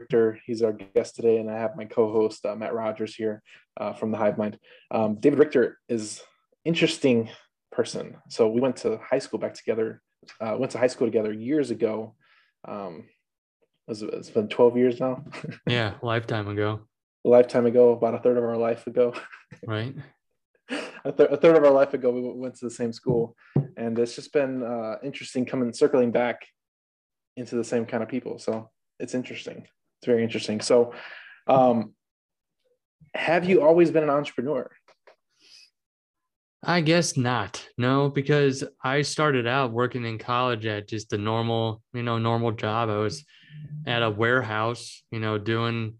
Richter. He's our guest today, and I have my co-host uh, Matt Rogers here uh, from the Hive Mind. Um, David Richter is interesting person. So we went to high school back together. Uh, went to high school together years ago. Um, it, it's been 12 years now. yeah, lifetime ago. A lifetime ago, about a third of our life ago. right. a, th- a, third of our life ago, we went to the same school, and it's just been uh, interesting coming circling back into the same kind of people. So it's interesting. It's very interesting. So, um, have you always been an entrepreneur? I guess not. No, because I started out working in college at just a normal, you know, normal job. I was at a warehouse, you know, doing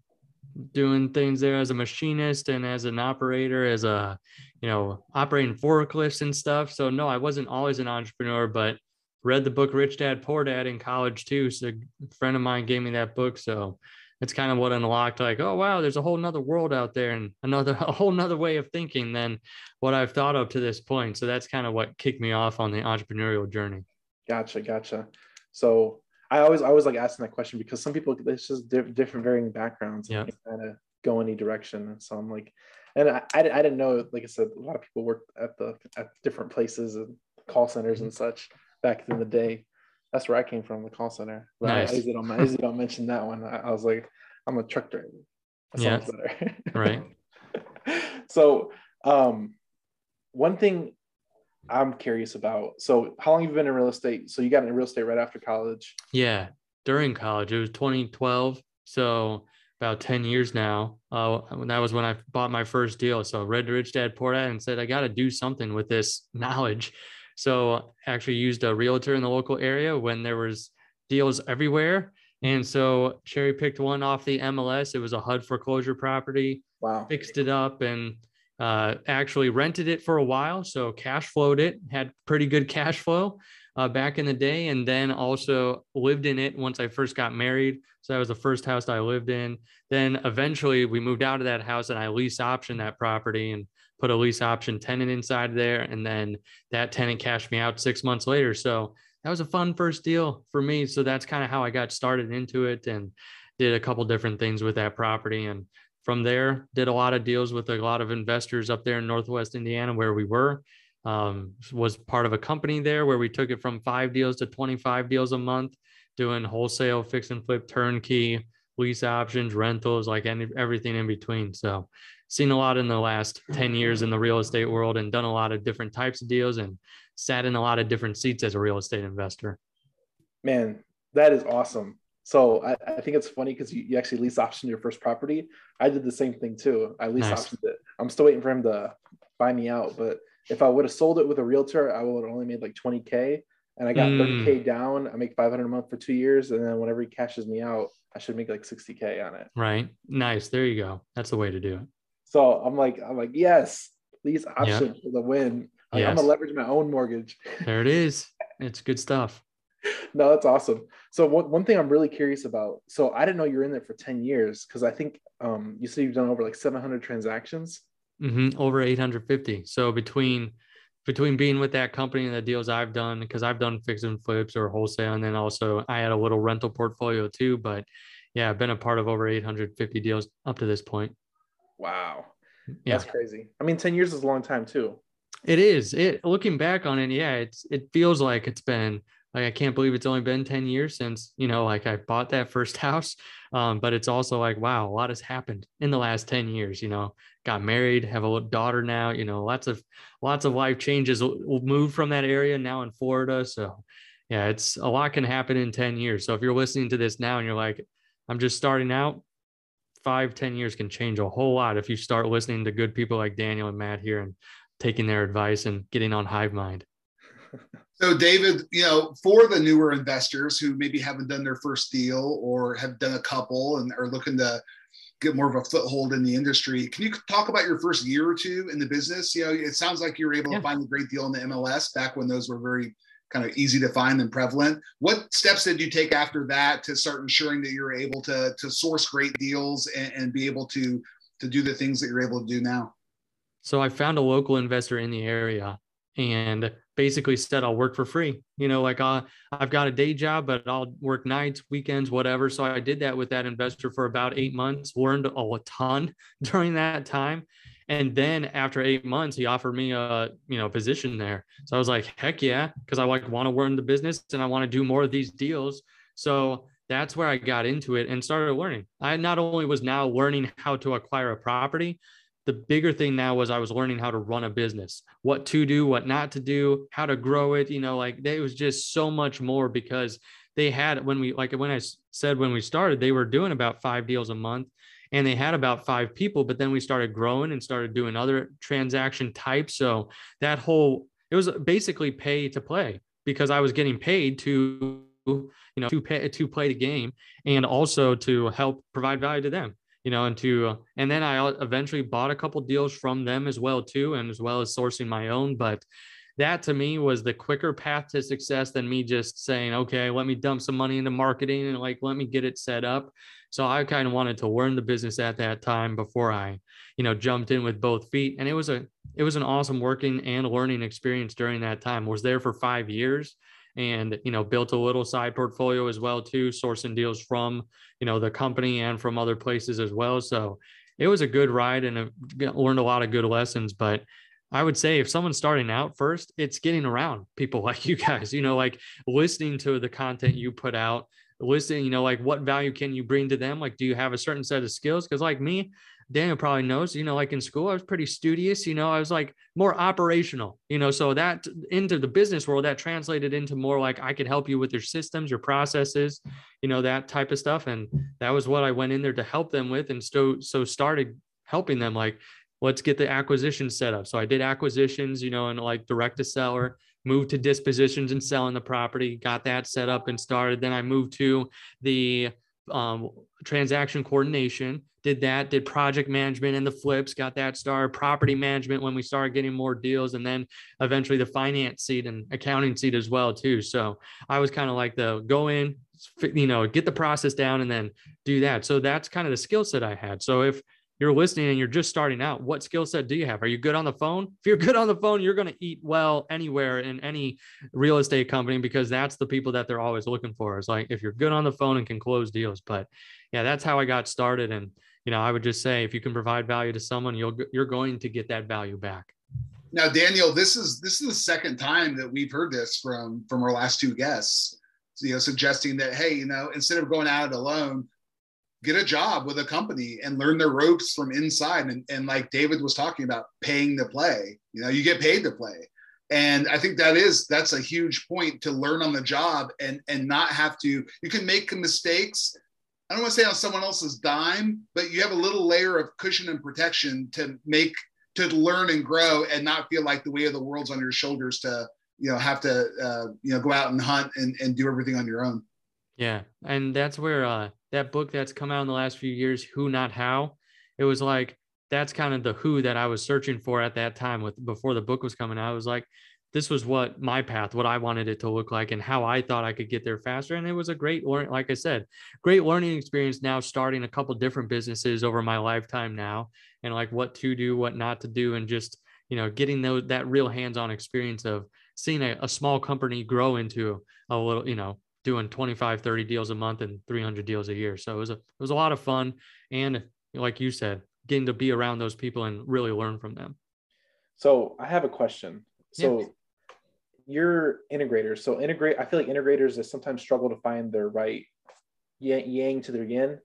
doing things there as a machinist and as an operator, as a, you know, operating forklifts and stuff. So no, I wasn't always an entrepreneur, but read the book Rich Dad Poor Dad in college too. So a friend of mine gave me that book. So it's kind of what unlocked like oh wow there's a whole nother world out there and another a whole nother way of thinking than what i've thought of to this point so that's kind of what kicked me off on the entrepreneurial journey gotcha gotcha so i always I always like asking that question because some people it's just different varying backgrounds yeah kind of go any direction and so i'm like and I, I, I didn't know like i said a lot of people work at the at different places and call centers and mm-hmm. such back in the day that's where I came from, the call center. But nice. I, I don't, I don't mention that one. I, I, was like, I'm a truck driver. That yeah. better. right. So, um, one thing I'm curious about. So, how long have you been in real estate? So, you got into real estate right after college? Yeah, during college. It was 2012. So, about 10 years now. Uh, that was when I bought my first deal. So, read Rich Dad Poor Dad and said, I got to do something with this knowledge. So actually used a realtor in the local area when there was deals everywhere. And so cherry picked one off the MLS. It was a HUD foreclosure property. Wow. Fixed it up and uh, actually rented it for a while. So cash flowed it, had pretty good cash flow uh, back in the day. And then also lived in it once I first got married. So that was the first house I lived in. Then eventually we moved out of that house and I lease optioned that property. And put a lease option tenant inside there, and then that tenant cashed me out six months later. So that was a fun first deal for me. So that's kind of how I got started into it and did a couple different things with that property. And from there, did a lot of deals with a lot of investors up there in Northwest Indiana where we were. Um, was part of a company there where we took it from five deals to 25 deals a month, doing wholesale, fix and flip, turnkey, lease options, rentals, like any, everything in between. So seen a lot in the last 10 years in the real estate world and done a lot of different types of deals and sat in a lot of different seats as a real estate investor. Man, that is awesome. So I, I think it's funny because you, you, actually lease option your first property. I did the same thing too. I lease nice. optioned it. I'm still waiting for him to buy me out. But if I would have sold it with a realtor, I would have only made like 20K and I got mm. 30K down. I make 500 a month for two years. And then whenever he cashes me out, I should make like 60K on it. Right. Nice. There you go. That's the way to do it. So I'm like, I'm like, yes, please option for the win. Yes. I'm gonna leverage my own mortgage. There it is. It's good stuff. no, that's awesome. So one, one thing I'm really curious about. So I didn't know you're in there for 10 years because I think um, you said you've done over like 700 transactions. Mm-hmm, over 850. So between between being with that company and the deals I've done, because I've done fix and flips or wholesale, and then also I had a little rental portfolio too. But yeah, I've been a part of over 850 deals up to this point. Wow. Yeah. That's crazy. I mean, 10 years is a long time too. It is. It looking back on it, yeah, it's it feels like it's been like I can't believe it's only been 10 years since, you know, like I bought that first house. Um, but it's also like, wow, a lot has happened in the last 10 years, you know, got married, have a daughter now, you know, lots of lots of life changes. We'll move from that area now in Florida. So yeah, it's a lot can happen in 10 years. So if you're listening to this now and you're like, I'm just starting out, five, 10 years can change a whole lot if you start listening to good people like Daniel and Matt here and taking their advice and getting on Hive Mind. So, David, you know, for the newer investors who maybe haven't done their first deal or have done a couple and are looking to get more of a foothold in the industry, can you talk about your first year or two in the business? You know, it sounds like you were able yeah. to find a great deal in the MLS back when those were very kind of easy to find and prevalent. What steps did you take after that to start ensuring that you're able to to source great deals and, and be able to to do the things that you're able to do now? So I found a local investor in the area and basically said I'll work for free. You know, like uh, I've got a day job, but I'll work nights, weekends, whatever. So I did that with that investor for about eight months, learned a ton during that time. And then after eight months, he offered me a you know position there. So I was like, heck yeah, because I like want to learn the business and I want to do more of these deals. So that's where I got into it and started learning. I not only was now learning how to acquire a property, the bigger thing now was I was learning how to run a business, what to do, what not to do, how to grow it. You know, like it was just so much more because they had when we like when I said when we started, they were doing about five deals a month and they had about five people, but then we started growing and started doing other transaction types. So that whole it was basically pay to play because I was getting paid to you know to pay to play the game and also to help provide value to them you know, and to, and then I eventually bought a couple deals from them as well too, and as well as sourcing my own. But that to me was the quicker path to success than me just saying, okay, let me dump some money into marketing and like let me get it set up. So I kind of wanted to learn the business at that time before I, you know, jumped in with both feet. And it was a it was an awesome working and learning experience during that time. Was there for five years and you know built a little side portfolio as well too sourcing deals from you know the company and from other places as well so it was a good ride and learned a lot of good lessons but i would say if someone's starting out first it's getting around people like you guys you know like listening to the content you put out listening you know like what value can you bring to them like do you have a certain set of skills because like me Daniel probably knows, you know, like in school, I was pretty studious, you know, I was like more operational, you know, so that into the business world, that translated into more like I could help you with your systems, your processes, you know, that type of stuff. And that was what I went in there to help them with. And so, so started helping them like, let's get the acquisition set up. So I did acquisitions, you know, and like direct to seller, moved to dispositions and selling the property, got that set up and started. Then I moved to the um, transaction coordination did that did project management and the flips got that started property management when we started getting more deals and then eventually the finance seat and accounting seat as well too so i was kind of like the go in you know get the process down and then do that so that's kind of the skill set i had so if you're listening and you're just starting out, what skill set do you have? Are you good on the phone? If you're good on the phone, you're going to eat well anywhere in any real estate company because that's the people that they're always looking for. It's like if you're good on the phone and can close deals. But yeah, that's how I got started. And you know, I would just say if you can provide value to someone, you'll you're going to get that value back. Now, Daniel, this is this is the second time that we've heard this from from our last two guests. You know, suggesting that hey, you know, instead of going out alone, get a job with a company and learn the ropes from inside. And, and like David was talking about, paying to play. You know, you get paid to play. And I think that is that's a huge point to learn on the job and and not have to. You can make mistakes. I don't want to say on someone else's dime, but you have a little layer of cushion and protection to make to learn and grow and not feel like the weight of the world's on your shoulders to you know have to uh, you know go out and hunt and, and do everything on your own. Yeah, and that's where uh, that book that's come out in the last few years, Who Not How, it was like that's kind of the who that I was searching for at that time with before the book was coming out. I was like, this was what my path, what I wanted it to look like, and how I thought I could get there faster. And it was a great learn, like I said, great learning experience. Now starting a couple different businesses over my lifetime now, and like what to do, what not to do, and just you know getting those that real hands-on experience of seeing a, a small company grow into a little, you know, doing 25 30 deals a month and 300 deals a year so it was a it was a lot of fun and like you said getting to be around those people and really learn from them so i have a question so you're integrators. So integrate. I feel like integrators that sometimes struggle to find their right yang to their yin,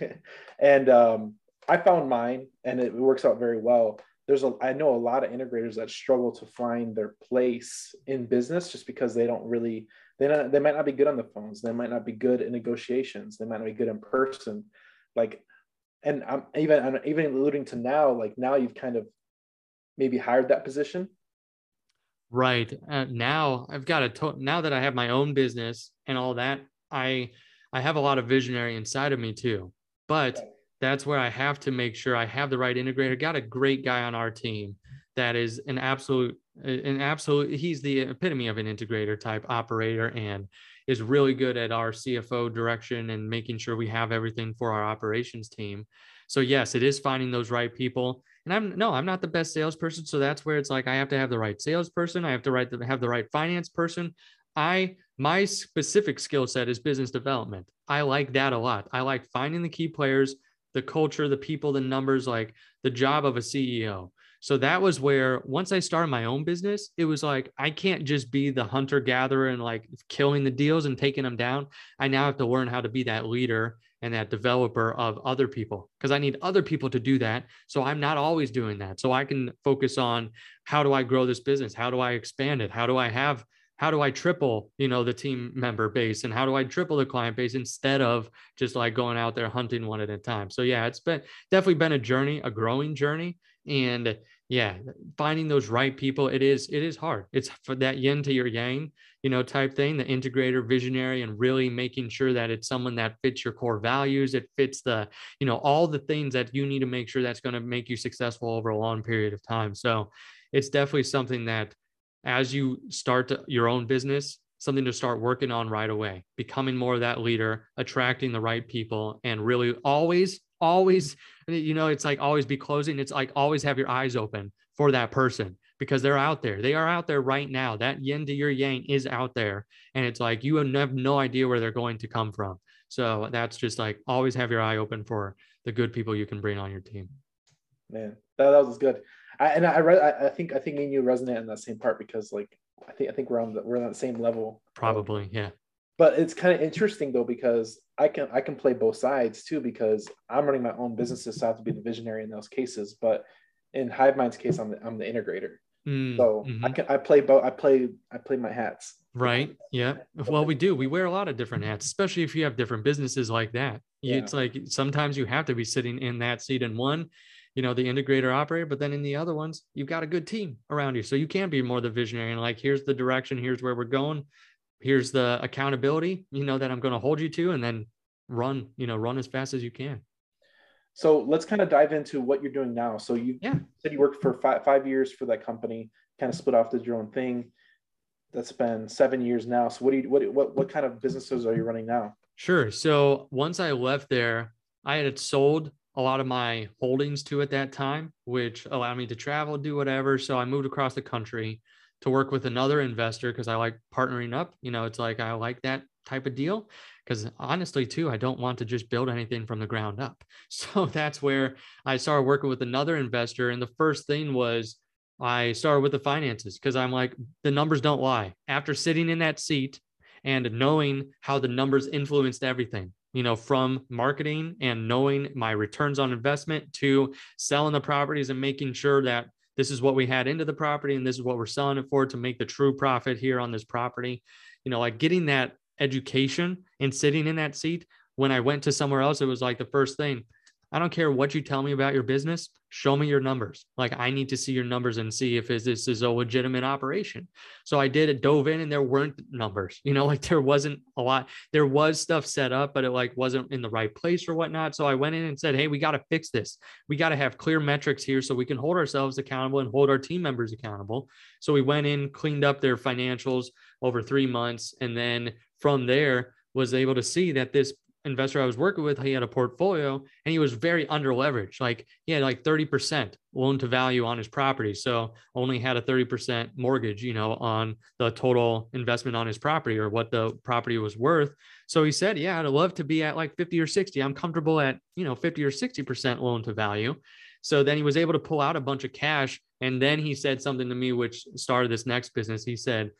and um, I found mine, and it works out very well. There's a I know a lot of integrators that struggle to find their place in business just because they don't really they not, they might not be good on the phones. They might not be good in negotiations. They might not be good in person. Like, and I'm even I'm even alluding to now. Like now you've kind of maybe hired that position right uh, now i've got a to- now that i have my own business and all that i i have a lot of visionary inside of me too but that's where i have to make sure i have the right integrator got a great guy on our team that is an absolute uh, an absolute he's the epitome of an integrator type operator and is really good at our cfo direction and making sure we have everything for our operations team so yes it is finding those right people and I'm no, I'm not the best salesperson. So that's where it's like I have to have the right salesperson. I have to write the, have the right finance person. I my specific skill set is business development. I like that a lot. I like finding the key players, the culture, the people, the numbers, like the job of a CEO. So that was where once I started my own business, it was like I can't just be the hunter gatherer and like killing the deals and taking them down. I now have to learn how to be that leader and that developer of other people because I need other people to do that. So I'm not always doing that. So I can focus on how do I grow this business? How do I expand it? How do I have how do I triple, you know, the team member base and how do I triple the client base instead of just like going out there hunting one at a time. So yeah, it's been definitely been a journey, a growing journey and yeah, finding those right people, it is it is hard. It's for that yin to your yang you know, type thing, the integrator visionary, and really making sure that it's someone that fits your core values. It fits the, you know, all the things that you need to make sure that's going to make you successful over a long period of time. So it's definitely something that as you start to, your own business, something to start working on right away, becoming more of that leader, attracting the right people, and really always, always, you know, it's like always be closing. It's like always have your eyes open for that person because they're out there. They are out there right now. That yin to your yang is out there. And it's like you have no idea where they're going to come from. So that's just like always have your eye open for the good people you can bring on your team. Man, that, that was good. I, and I I, I think, I think me and you resonate in that same part because like, I think, I think we're on the, we're on the same level. Probably. Yeah. But it's kind of interesting though, because I can, I can play both sides too, because I'm running my own businesses. So I have to be the visionary in those cases. But in HiveMind's case, I'm the, I'm the integrator. Mm, so mm-hmm. I can I play both. I play I play my hats. Right. Yeah. Well, we do. We wear a lot of different hats, especially if you have different businesses like that. Yeah. It's like sometimes you have to be sitting in that seat in one, you know, the integrator operator, but then in the other ones, you've got a good team around you. So you can be more the visionary and like, here's the direction, here's where we're going, here's the accountability, you know, that I'm going to hold you to, and then run, you know, run as fast as you can. So let's kind of dive into what you're doing now. So you yeah. said you worked for five, five years for that company, kind of split off did your own thing. That's been seven years now. So what do you what what what kind of businesses are you running now? Sure. So once I left there, I had sold a lot of my holdings to at that time, which allowed me to travel, do whatever. So I moved across the country to work with another investor because I like partnering up. You know, it's like I like that type of deal because honestly too i don't want to just build anything from the ground up so that's where i started working with another investor and the first thing was i started with the finances because i'm like the numbers don't lie after sitting in that seat and knowing how the numbers influenced everything you know from marketing and knowing my returns on investment to selling the properties and making sure that this is what we had into the property and this is what we're selling it for to make the true profit here on this property you know like getting that education and sitting in that seat when I went to somewhere else, it was like the first thing. I don't care what you tell me about your business. Show me your numbers. Like I need to see your numbers and see if this is a legitimate operation. So I did it, dove in, and there weren't numbers. You know, like there wasn't a lot. There was stuff set up, but it like wasn't in the right place or whatnot. So I went in and said, "Hey, we got to fix this. We got to have clear metrics here so we can hold ourselves accountable and hold our team members accountable." So we went in, cleaned up their financials over three months, and then from there was able to see that this investor I was working with, he had a portfolio and he was very under leveraged. Like he had like 30% loan to value on his property. So only had a 30% mortgage, you know, on the total investment on his property or what the property was worth. So he said, yeah, I'd love to be at like 50 or 60. I'm comfortable at, you know, 50 or 60% loan to value. So then he was able to pull out a bunch of cash. And then he said something to me, which started this next business. He said,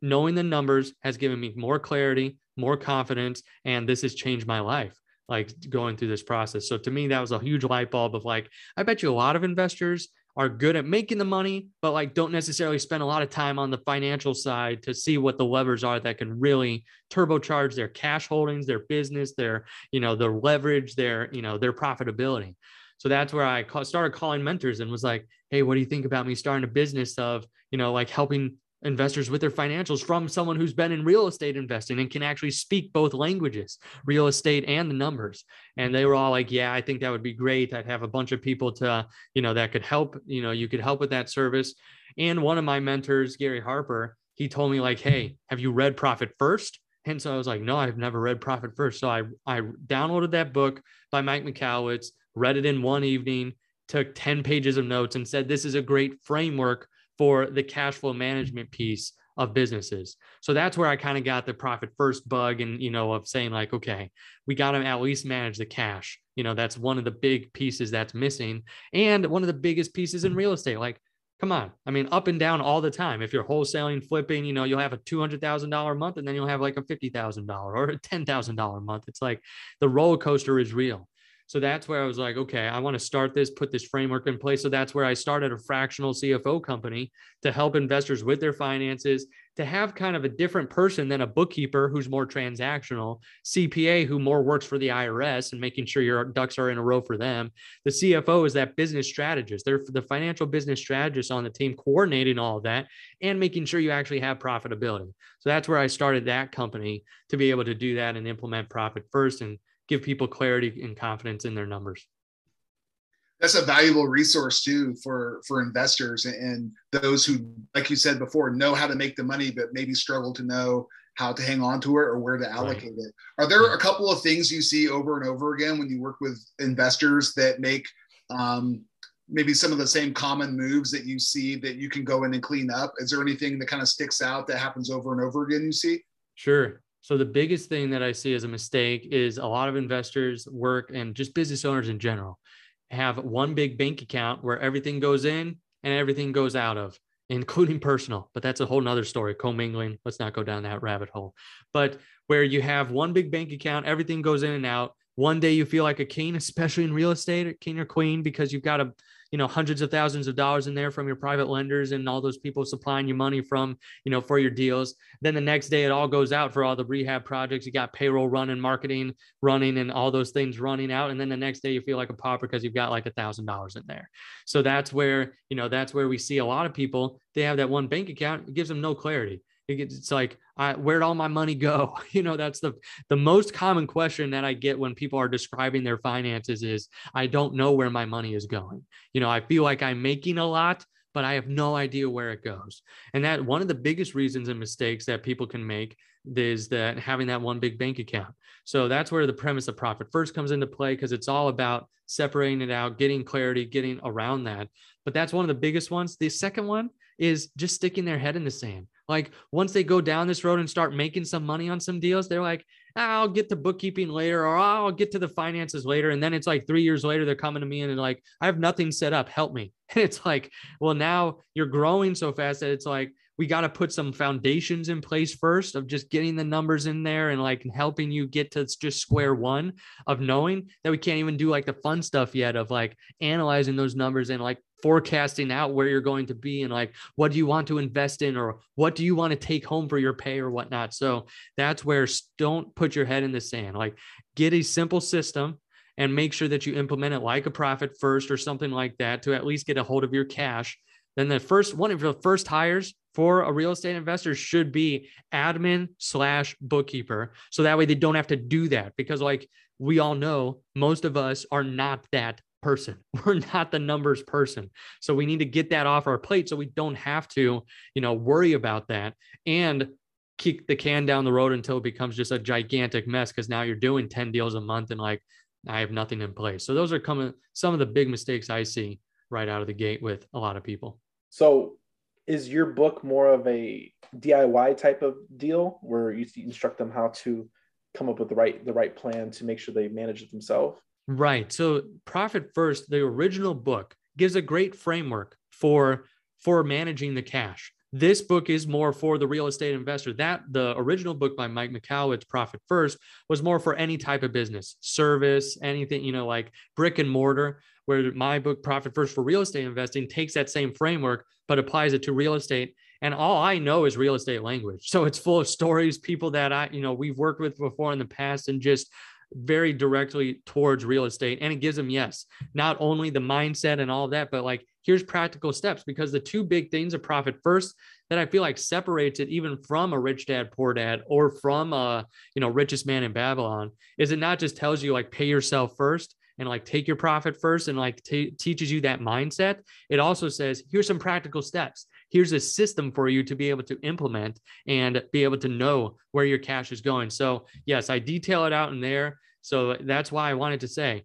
knowing the numbers has given me more clarity, more confidence, and this has changed my life like going through this process. So to me, that was a huge light bulb of like, I bet you a lot of investors are good at making the money, but like don't necessarily spend a lot of time on the financial side to see what the levers are that can really turbocharge their cash holdings, their business, their, you know, their leverage, their, you know, their profitability. So that's where I started calling mentors and was like, Hey, what do you think about me starting a business of, you know, like helping investors with their financials from someone who's been in real estate investing and can actually speak both languages, real estate and the numbers. And they were all like, yeah, I think that would be great. I'd have a bunch of people to, you know, that could help, you know, you could help with that service. And one of my mentors, Gary Harper, he told me like, hey, have you read Profit First? And so I was like, no, I've never read Profit First. So I, I downloaded that book by Mike Michalowicz, read it in one evening, took 10 pages of notes and said, this is a great framework for the cash flow management piece of businesses. So that's where I kind of got the profit first bug and, you know, of saying like, okay, we got to at least manage the cash. You know, that's one of the big pieces that's missing. And one of the biggest pieces in real estate, like, come on. I mean, up and down all the time. If you're wholesaling, flipping, you know, you'll have a $200,000 month and then you'll have like a $50,000 or a $10,000 month. It's like the roller coaster is real. So that's where I was like, okay, I want to start this, put this framework in place. So that's where I started a fractional CFO company to help investors with their finances, to have kind of a different person than a bookkeeper who's more transactional, CPA who more works for the IRS and making sure your ducks are in a row for them. The CFO is that business strategist. They're the financial business strategist on the team, coordinating all of that and making sure you actually have profitability. So that's where I started that company to be able to do that and implement profit first and give people clarity and confidence in their numbers. That's a valuable resource too for for investors and those who like you said before know how to make the money but maybe struggle to know how to hang on to it or where to allocate right. it. Are there a couple of things you see over and over again when you work with investors that make um, maybe some of the same common moves that you see that you can go in and clean up? Is there anything that kind of sticks out that happens over and over again you see? Sure so the biggest thing that I see as a mistake is a lot of investors work and just business owners in general have one big bank account where everything goes in and everything goes out of, including personal. But that's a whole nother story, commingling. Let's not go down that rabbit hole. But where you have one big bank account, everything goes in and out. One day you feel like a king, especially in real estate, king or queen, because you've got a you know hundreds of thousands of dollars in there from your private lenders and all those people supplying you money from you know for your deals. Then the next day it all goes out for all the rehab projects. You got payroll running marketing running and all those things running out. And then the next day you feel like a pauper because you've got like a thousand dollars in there. So that's where you know that's where we see a lot of people they have that one bank account it gives them no clarity it's like I, where'd all my money go? You know that's the the most common question that i get when people are describing their finances is i don't know where my money is going. You know i feel like i'm making a lot but i have no idea where it goes. And that one of the biggest reasons and mistakes that people can make is that having that one big bank account. So that's where the premise of profit first comes into play because it's all about separating it out getting clarity getting around that. But that's one of the biggest ones. The second one is just sticking their head in the sand like once they go down this road and start making some money on some deals, they're like, I'll get to bookkeeping later, or I'll get to the finances later. And then it's like three years later, they're coming to me and they're like, I have nothing set up. Help me. And it's like, well, now you're growing so fast that it's like, we got to put some foundations in place first of just getting the numbers in there and like helping you get to just square one of knowing that we can't even do like the fun stuff yet of like analyzing those numbers and like forecasting out where you're going to be and like what do you want to invest in or what do you want to take home for your pay or whatnot. So that's where don't put your head in the sand. Like get a simple system and make sure that you implement it like a profit first or something like that to at least get a hold of your cash. Then the first one of the first hires for a real estate investor should be admin slash bookkeeper. So that way they don't have to do that because like we all know most of us are not that person. We're not the numbers person. So we need to get that off our plate so we don't have to, you know, worry about that and kick the can down the road until it becomes just a gigantic mess because now you're doing 10 deals a month and like I have nothing in place. So those are coming some of the big mistakes I see right out of the gate with a lot of people. So is your book more of a DIY type of deal where you instruct them how to come up with the right the right plan to make sure they manage it themselves? Right. So Profit First, the original book, gives a great framework for for managing the cash. this book is more for the real estate investor. That the original book by Mike Michalowicz, Profit First, was more for any type of business, service, anything, you know, like brick and mortar. Where my book, Profit First for Real Estate Investing, takes that same framework, but applies it to real estate. And all I know is real estate language. So it's full of stories, people that I, you know, we've worked with before in the past, and just very directly towards real estate. And it gives them, yes, not only the mindset and all of that, but like here's practical steps because the two big things of profit first that I feel like separates it even from a rich dad, poor dad, or from a, you know, richest man in Babylon is it not just tells you like pay yourself first and like take your profit first and like t- teaches you that mindset. It also says, here's some practical steps. Here's a system for you to be able to implement and be able to know where your cash is going. So, yes, I detail it out in there. So that's why I wanted to say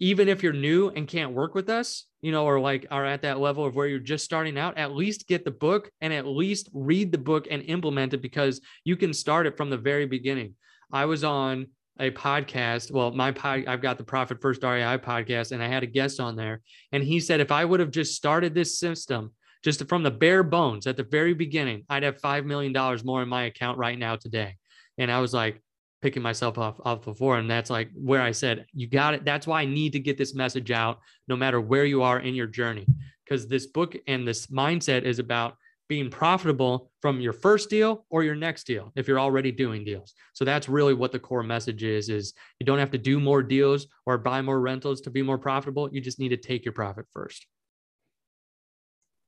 even if you're new and can't work with us, you know, or like are at that level of where you're just starting out, at least get the book and at least read the book and implement it because you can start it from the very beginning. I was on a podcast. Well, my pod, I've got the Profit First REI podcast, and I had a guest on there, and he said if I would have just started this system just from the bare bones at the very beginning, I'd have five million dollars more in my account right now today. And I was like, picking myself off off before and that's like where i said you got it. That's why i need to get this message out no matter where you are in your journey. Because this book and this mindset is about being profitable from your first deal or your next deal if you're already doing deals. So that's really what the core message is is you don't have to do more deals or buy more rentals to be more profitable. You just need to take your profit first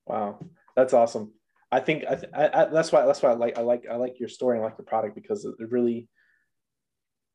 wow that's awesome i think I, th- I, I that's why that's why i like i like i like your story and I like your product because it really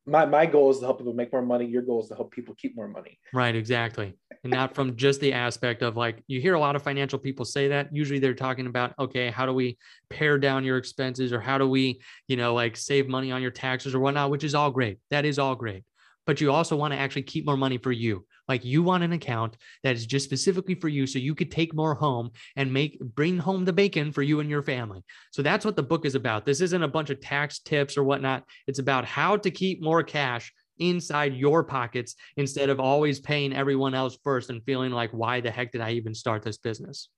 my my goal is to help people make more money. Your goal is to help people keep more money. Right, exactly. And not from just the aspect of like you hear a lot of financial people say that. Usually they're talking about, okay, how do we pare down your expenses or how do we, you know, like save money on your taxes or whatnot, which is all great. That is all great but you also want to actually keep more money for you. Like you want an account that is just specifically for you so you could take more home and make bring home the bacon for you and your family. So that's what the book is about. This isn't a bunch of tax tips or whatnot. It's about how to keep more cash inside your pockets instead of always paying everyone else first and feeling like why the heck did I even start this business?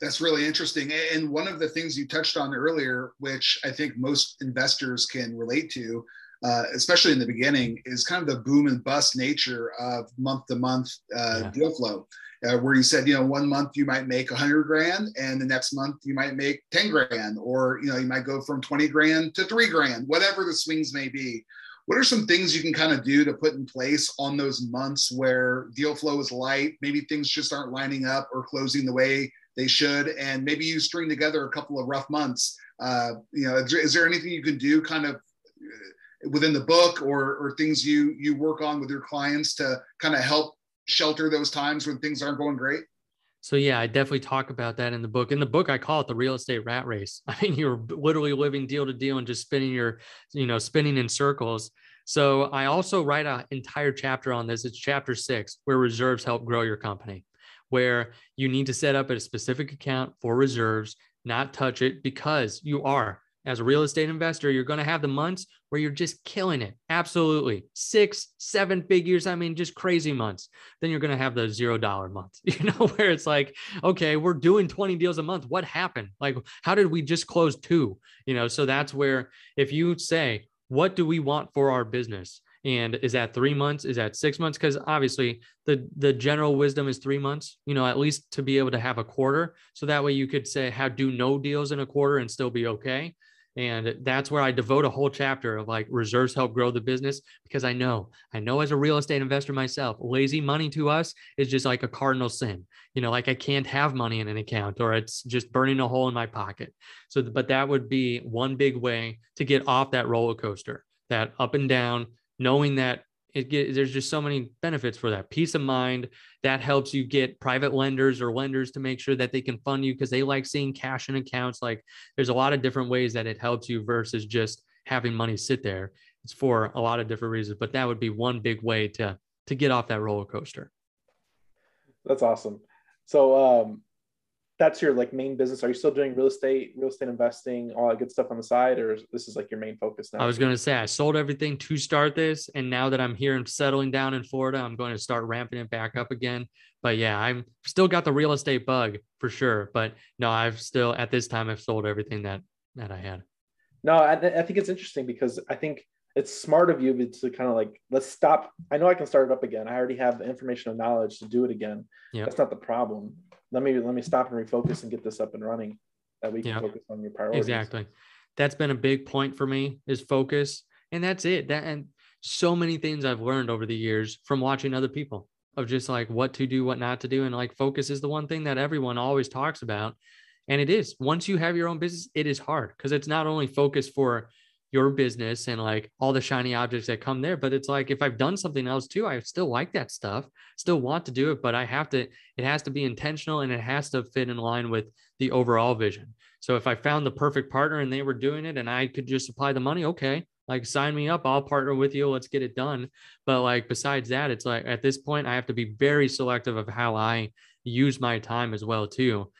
That's really interesting. And one of the things you touched on earlier, which I think most investors can relate to, uh, especially in the beginning, is kind of the boom and bust nature of month to month uh, deal flow. Uh, where you said, you know, one month you might make a hundred grand and the next month you might make 10 grand, or, you know, you might go from 20 grand to three grand, whatever the swings may be. What are some things you can kind of do to put in place on those months where deal flow is light? Maybe things just aren't lining up or closing the way they should. And maybe you string together a couple of rough months. Uh, you know, is, is there anything you can do kind of within the book or or things you you work on with your clients to kind of help shelter those times when things aren't going great? So yeah, I definitely talk about that in the book. In the book, I call it the real estate rat race. I mean, you're literally living deal to deal and just spinning your, you know, spinning in circles. So I also write an entire chapter on this. It's chapter six, where reserves help grow your company, where you need to set up a specific account for reserves, not touch it because you are as a real estate investor, you're going to have the months where you're just killing it. Absolutely. Six, seven figures. I mean, just crazy months. Then you're going to have the zero dollar months, you know, where it's like, okay, we're doing 20 deals a month. What happened? Like, how did we just close two? You know, so that's where if you say, what do we want for our business? And is that three months? Is that six months? Because obviously the the general wisdom is three months, you know, at least to be able to have a quarter. So that way you could say how do no deals in a quarter and still be okay. And that's where I devote a whole chapter of like reserves help grow the business because I know, I know as a real estate investor myself, lazy money to us is just like a cardinal sin. You know, like I can't have money in an account or it's just burning a hole in my pocket. So, but that would be one big way to get off that roller coaster, that up and down, knowing that it get, there's just so many benefits for that. Peace of mind that helps you get private lenders or lenders to make sure that they can fund you because they like seeing cash in accounts. Like there's a lot of different ways that it helps you versus just having money sit there. It's for a lot of different reasons but that would be one big way to to get off that roller coaster. That's awesome. So um that's your like main business. Are you still doing real estate, real estate investing, all that good stuff on the side, or is, this is like your main focus now? I was going to say I sold everything to start this, and now that I'm here and settling down in Florida, I'm going to start ramping it back up again. But yeah, I'm still got the real estate bug for sure. But no, I've still at this time I've sold everything that that I had. No, I, I think it's interesting because I think it's smart of you to kind of like let's stop. I know I can start it up again. I already have the information and knowledge to do it again. Yeah, that's not the problem let me let me stop and refocus and get this up and running that we can yeah. focus on your priorities. Exactly. That's been a big point for me is focus. And that's it. That and so many things I've learned over the years from watching other people of just like what to do, what not to do. And like focus is the one thing that everyone always talks about. And it is once you have your own business, it is hard because it's not only focus for your business and like all the shiny objects that come there. But it's like if I've done something else too, I still like that stuff, still want to do it, but I have to, it has to be intentional and it has to fit in line with the overall vision. So if I found the perfect partner and they were doing it and I could just supply the money, okay, like sign me up, I'll partner with you, let's get it done. But like besides that, it's like at this point, I have to be very selective of how I use my time as well too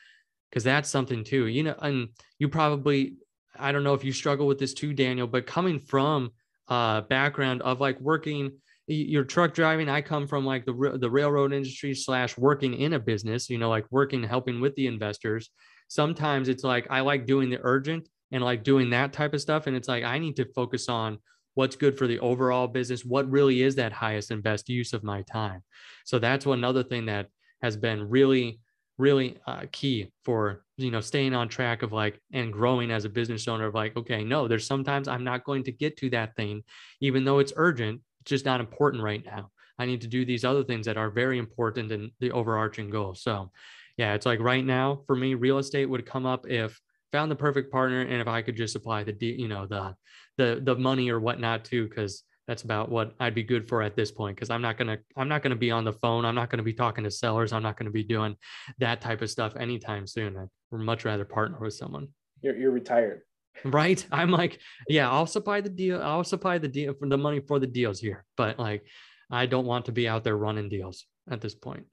because that's something too you know and you probably I don't know if you struggle with this too, Daniel, but coming from a background of like working your truck driving, I come from like the, the railroad industry slash working in a business, you know, like working, helping with the investors. Sometimes it's like, I like doing the urgent and like doing that type of stuff. And it's like, I need to focus on what's good for the overall business. What really is that highest and best use of my time? So that's one other thing that has been really really uh, key for you know staying on track of like and growing as a business owner of like okay no there's sometimes i'm not going to get to that thing even though it's urgent it's just not important right now. I need to do these other things that are very important in the overarching goal. So yeah it's like right now for me real estate would come up if found the perfect partner and if i could just apply the you know the the the money or whatnot too because that's about what I'd be good for at this point because I'm not gonna I'm not gonna be on the phone. I'm not gonna be talking to sellers. I'm not gonna be doing that type of stuff anytime soon. I'd much rather partner with someone. You're you're retired. Right. I'm like, yeah, I'll supply the deal. I'll supply the deal for the money for the deals here. But like I don't want to be out there running deals at this point.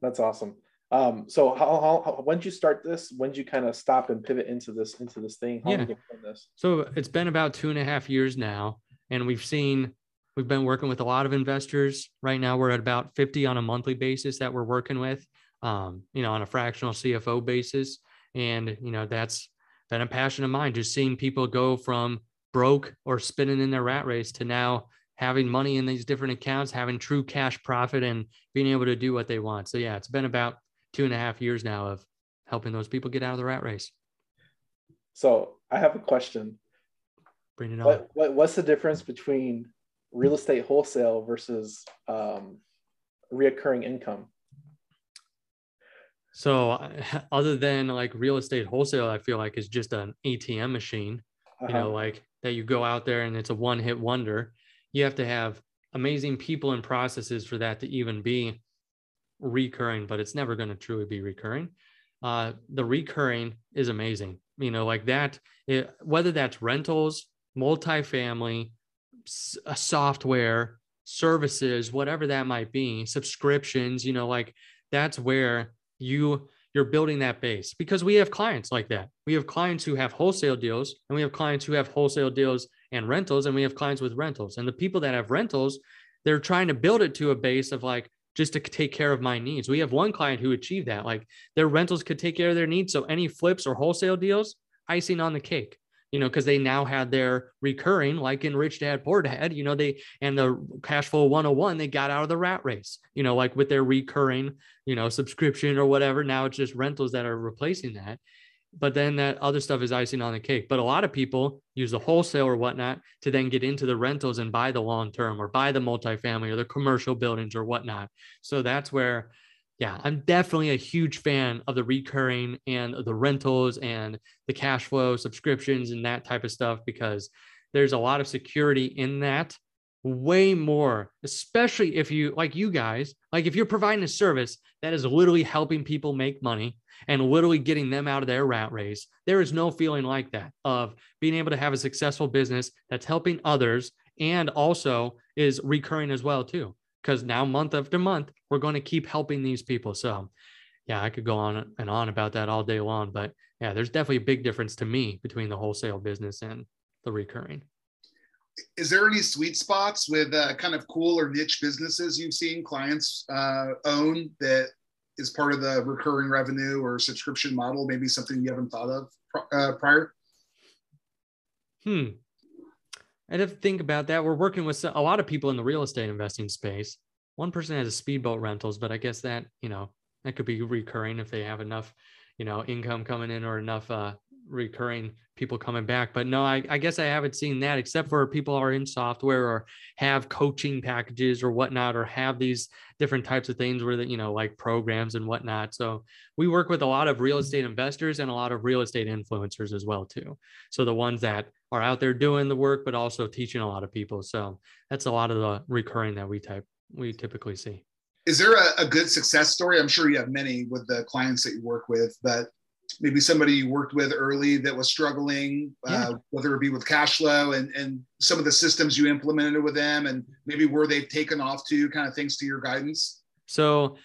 That's awesome. Um, so how, how, how when did you start this? When did you kind of stop and pivot into this into this thing? How yeah. this? So it's been about two and a half years now and we've seen we've been working with a lot of investors. Right now we're at about 50 on a monthly basis that we're working with um, you know on a fractional cfo basis. And you know that's been a passion of mine just seeing people go from broke or spinning in their rat race to now having money in these different accounts having true cash profit and being able to do what they want. So yeah it's been about two and a half years now of helping those people get out of the rat race. So i have a question Bring it on. What, what, what's the difference between real estate wholesale versus um, reoccurring income? So, other than like real estate wholesale, I feel like is just an ATM machine. Uh-huh. You know, like that you go out there and it's a one-hit wonder. You have to have amazing people and processes for that to even be recurring, but it's never going to truly be recurring. Uh, the recurring is amazing. You know, like that. It, whether that's rentals, multifamily, uh, software, services, whatever that might be, subscriptions, you know, like that's where you you're building that base because we have clients like that. We have clients who have wholesale deals and we have clients who have wholesale deals and rentals and we have clients with rentals. And the people that have rentals, they're trying to build it to a base of like just to take care of my needs. We have one client who achieved that. Like their rentals could take care of their needs. So any flips or wholesale deals, icing on the cake you know, because they now had their recurring, like in Rich Dad Poor Dad, you know, they and the cash flow 101, they got out of the rat race, you know, like with their recurring, you know, subscription or whatever. Now it's just rentals that are replacing that. But then that other stuff is icing on the cake. But a lot of people use the wholesale or whatnot to then get into the rentals and buy the long term or buy the multifamily or the commercial buildings or whatnot. So that's where yeah, I'm definitely a huge fan of the recurring and the rentals and the cash flow subscriptions and that type of stuff because there's a lot of security in that way more especially if you like you guys like if you're providing a service that is literally helping people make money and literally getting them out of their rat race there is no feeling like that of being able to have a successful business that's helping others and also is recurring as well too because now month after month we're going to keep helping these people so yeah, I could go on and on about that all day long. But yeah, there's definitely a big difference to me between the wholesale business and the recurring. Is there any sweet spots with uh, kind of cool or niche businesses you've seen clients uh, own that is part of the recurring revenue or subscription model? Maybe something you haven't thought of uh, prior? Hmm. I'd have to think about that. We're working with a lot of people in the real estate investing space. One person has a speedboat rentals, but I guess that, you know, that could be recurring if they have enough, you know, income coming in or enough uh, recurring people coming back. But no, I, I, guess I haven't seen that except for people are in software or have coaching packages or whatnot, or have these different types of things where that, you know, like programs and whatnot. So we work with a lot of real estate investors and a lot of real estate influencers as well, too. So the ones that are out there doing the work, but also teaching a lot of people. So that's a lot of the recurring that we type we typically see. Is there a, a good success story? I'm sure you have many with the clients that you work with, but maybe somebody you worked with early that was struggling, yeah. uh, whether it be with cash flow and, and some of the systems you implemented with them and maybe where they've taken off to kind of thanks to your guidance? So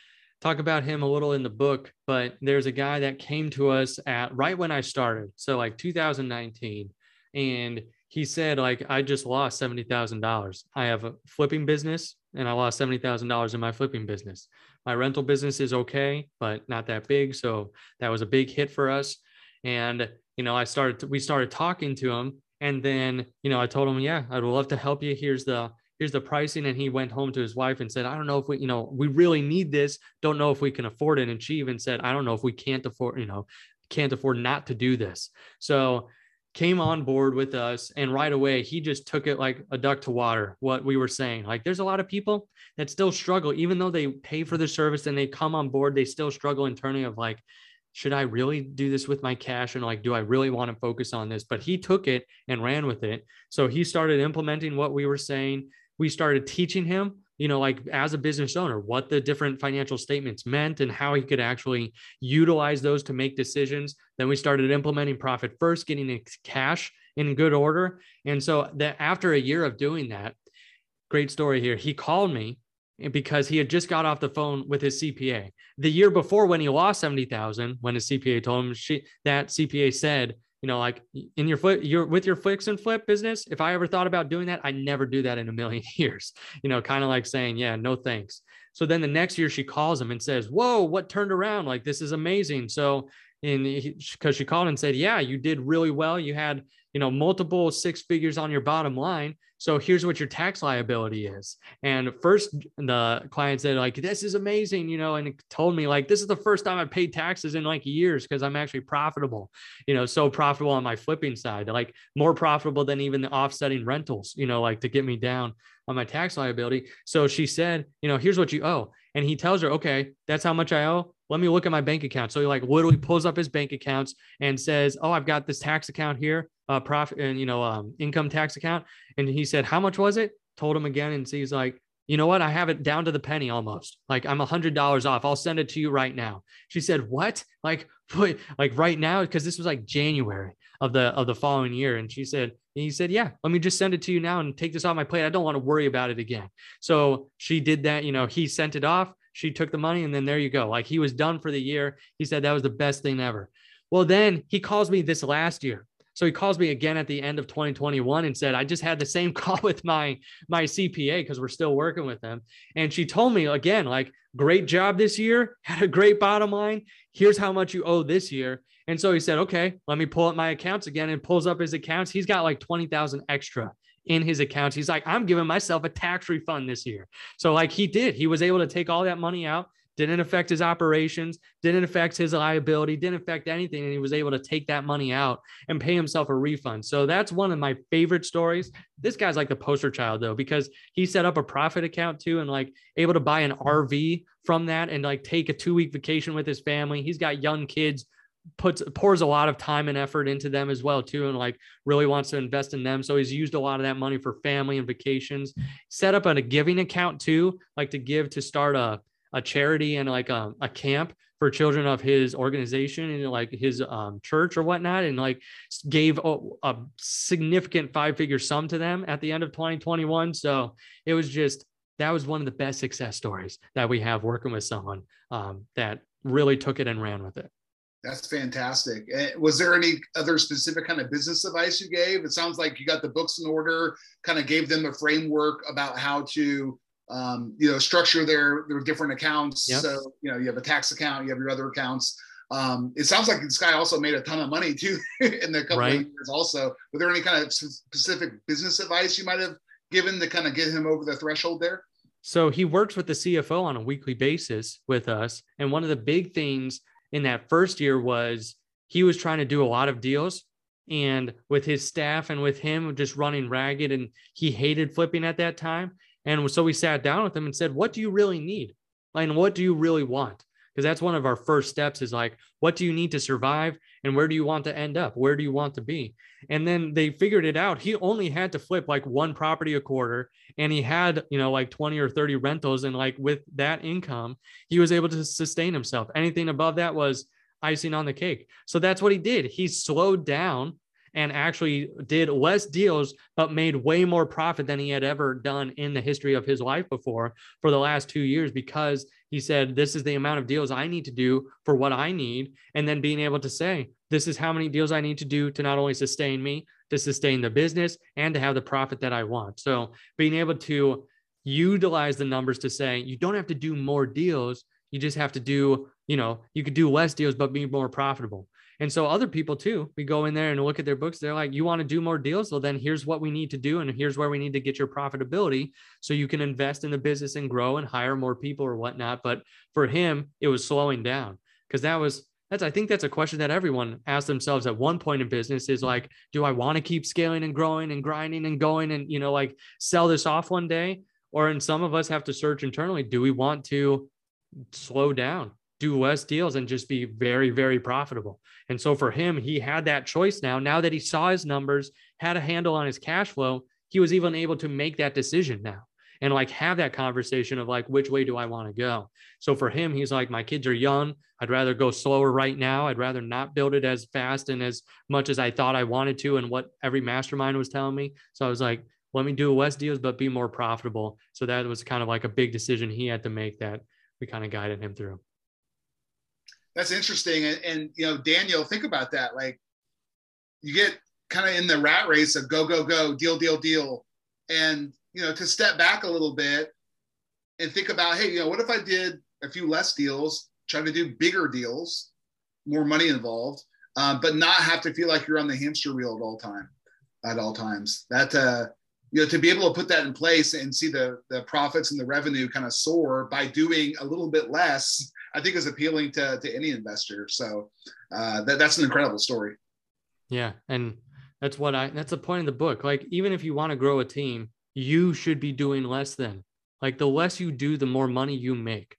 talk about him a little in the book, but there's a guy that came to us at right when I started. So like 2019 and he said like I just lost $70,000. I have a flipping business and I lost $70,000 in my flipping business. My rental business is okay, but not that big. So that was a big hit for us. And, you know, I started, we started talking to him and then, you know, I told him, yeah, I'd love to help you. Here's the, here's the pricing. And he went home to his wife and said, I don't know if we, you know, we really need this. Don't know if we can afford it. And she even said, I don't know if we can't afford, you know, can't afford not to do this. So came on board with us and right away he just took it like a duck to water what we were saying. Like there's a lot of people that still struggle even though they pay for the service and they come on board they still struggle internally of like should i really do this with my cash? And like do i really want to focus on this? But he took it and ran with it. So he started implementing what we were saying. We started teaching him you know, like as a business owner, what the different financial statements meant and how he could actually utilize those to make decisions. Then we started implementing profit first, getting cash in good order. And so that after a year of doing that, great story here, he called me because he had just got off the phone with his CPA. The year before when he lost 70,000, when his CPA told him she, that CPA said, you know, like in your foot, you're with your fix and flip business. If I ever thought about doing that, I never do that in a million years, you know, kind of like saying, yeah, no thanks. So then the next year she calls him and says, whoa, what turned around? Like, this is amazing. So, and because she called and said, yeah, you did really well. You had you know multiple six figures on your bottom line. So here's what your tax liability is. And first the client said like this is amazing you know and told me like this is the first time I've paid taxes in like years because i'm actually profitable you know so profitable on my flipping side like more profitable than even the offsetting rentals you know like to get me down on my tax liability. So she said you know here's what you owe. And he tells her okay that's how much i owe let me look at my bank account. So he like literally pulls up his bank accounts and says, "Oh, I've got this tax account here, uh, profit and you know, um, income tax account." And he said, "How much was it?" Told him again, and he's like, "You know what? I have it down to the penny almost. Like I'm a hundred dollars off. I'll send it to you right now." She said, "What? Like, like right now? Because this was like January of the of the following year." And she said, and he said, Yeah, let me just send it to you now and take this off my plate. I don't want to worry about it again. So she did that. You know, he sent it off. She took the money and then there you go. Like he was done for the year. He said that was the best thing ever. Well, then he calls me this last year. So he calls me again at the end of 2021 and said, I just had the same call with my my CPA because we're still working with them. And she told me again, like, great job this year, had a great bottom line. Here's how much you owe this year. And so he said, okay, let me pull up my accounts again and pulls up his accounts. He's got like 20,000 extra in his accounts. He's like, I'm giving myself a tax refund this year. So, like, he did. He was able to take all that money out, didn't affect his operations, didn't affect his liability, didn't affect anything. And he was able to take that money out and pay himself a refund. So, that's one of my favorite stories. This guy's like the poster child, though, because he set up a profit account too and like able to buy an RV from that and like take a two week vacation with his family. He's got young kids puts pours a lot of time and effort into them as well too and like really wants to invest in them. So he's used a lot of that money for family and vacations. Set up a giving account too like to give to start a, a charity and like a, a camp for children of his organization and like his um, church or whatnot and like gave a, a significant five figure sum to them at the end of 2021 so it was just that was one of the best success stories that we have working with someone um, that really took it and ran with it. That's fantastic. Eh, was there any other specific kind of business advice you gave? It sounds like you got the books in order, kind of gave them a framework about how to, um, you know, structure their their different accounts. Yep. So you know, you have a tax account, you have your other accounts. Um, it sounds like this guy also made a ton of money too in the couple right. of years. Also, were there any kind of specific business advice you might have given to kind of get him over the threshold there? So he works with the CFO on a weekly basis with us, and one of the big things in that first year was he was trying to do a lot of deals. And with his staff and with him just running ragged and he hated flipping at that time. And so we sat down with him and said what do you really need? And what do you really want because that's one of our first steps is like what do you need to survive and where do you want to end up? Where do you want to be? And then they figured it out. He only had to flip like one property a quarter and he had you know like 20 or 30 rentals and like with that income he was able to sustain himself. Anything above that was icing on the cake. So that's what he did. He slowed down and actually did less deals, but made way more profit than he had ever done in the history of his life before for the last two years because he said, This is the amount of deals I need to do for what I need. And then being able to say, This is how many deals I need to do to not only sustain me, to sustain the business, and to have the profit that I want. So being able to utilize the numbers to say, You don't have to do more deals. You just have to do, you know, you could do less deals, but be more profitable. And so other people too, we go in there and look at their books. They're like, you want to do more deals? Well, then here's what we need to do. And here's where we need to get your profitability so you can invest in the business and grow and hire more people or whatnot. But for him, it was slowing down because that was, that's, I think that's a question that everyone asks themselves at one point in business is like, do I want to keep scaling and growing and grinding and going and, you know, like sell this off one day? Or in some of us have to search internally, do we want to slow down? Do less deals and just be very, very profitable. And so for him, he had that choice now. Now that he saw his numbers, had a handle on his cash flow, he was even able to make that decision now and like have that conversation of like, which way do I want to go? So for him, he's like, my kids are young. I'd rather go slower right now. I'd rather not build it as fast and as much as I thought I wanted to and what every mastermind was telling me. So I was like, let me do less deals, but be more profitable. So that was kind of like a big decision he had to make that we kind of guided him through that's interesting. And, and, you know, Daniel, think about that. Like you get kind of in the rat race of go, go, go, deal, deal, deal. And, you know, to step back a little bit and think about, hey, you know, what if I did a few less deals, try to do bigger deals, more money involved, um, but not have to feel like you're on the hamster wheel at all time, at all times. That, uh, you know, to be able to put that in place and see the the profits and the revenue kind of soar by doing a little bit less I think is appealing to, to any investor. So uh, that, that's an incredible story. Yeah. And that's what I, that's the point of the book. Like, even if you want to grow a team, you should be doing less than like the less you do, the more money you make.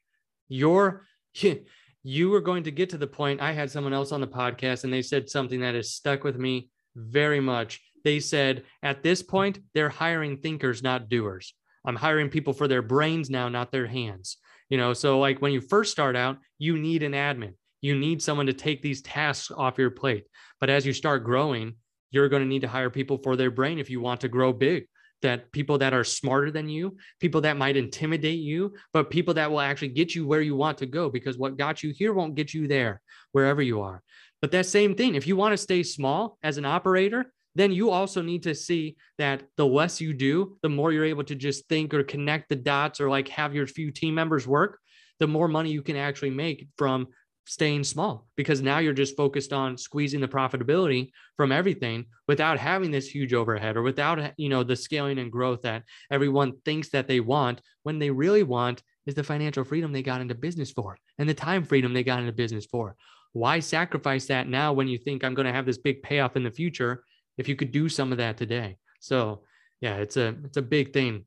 You're, you are going to get to the point. I had someone else on the podcast and they said something that has stuck with me very much. They said, at this point, they're hiring thinkers, not doers. I'm hiring people for their brains now, not their hands. You know, so like when you first start out, you need an admin. You need someone to take these tasks off your plate. But as you start growing, you're going to need to hire people for their brain if you want to grow big. That people that are smarter than you, people that might intimidate you, but people that will actually get you where you want to go because what got you here won't get you there wherever you are. But that same thing, if you want to stay small as an operator, then you also need to see that the less you do, the more you're able to just think or connect the dots or like have your few team members work, the more money you can actually make from staying small because now you're just focused on squeezing the profitability from everything without having this huge overhead or without you know the scaling and growth that everyone thinks that they want when they really want is the financial freedom they got into business for and the time freedom they got into business for. Why sacrifice that now when you think i'm going to have this big payoff in the future if you could do some of that today. So yeah, it's a it's a big thing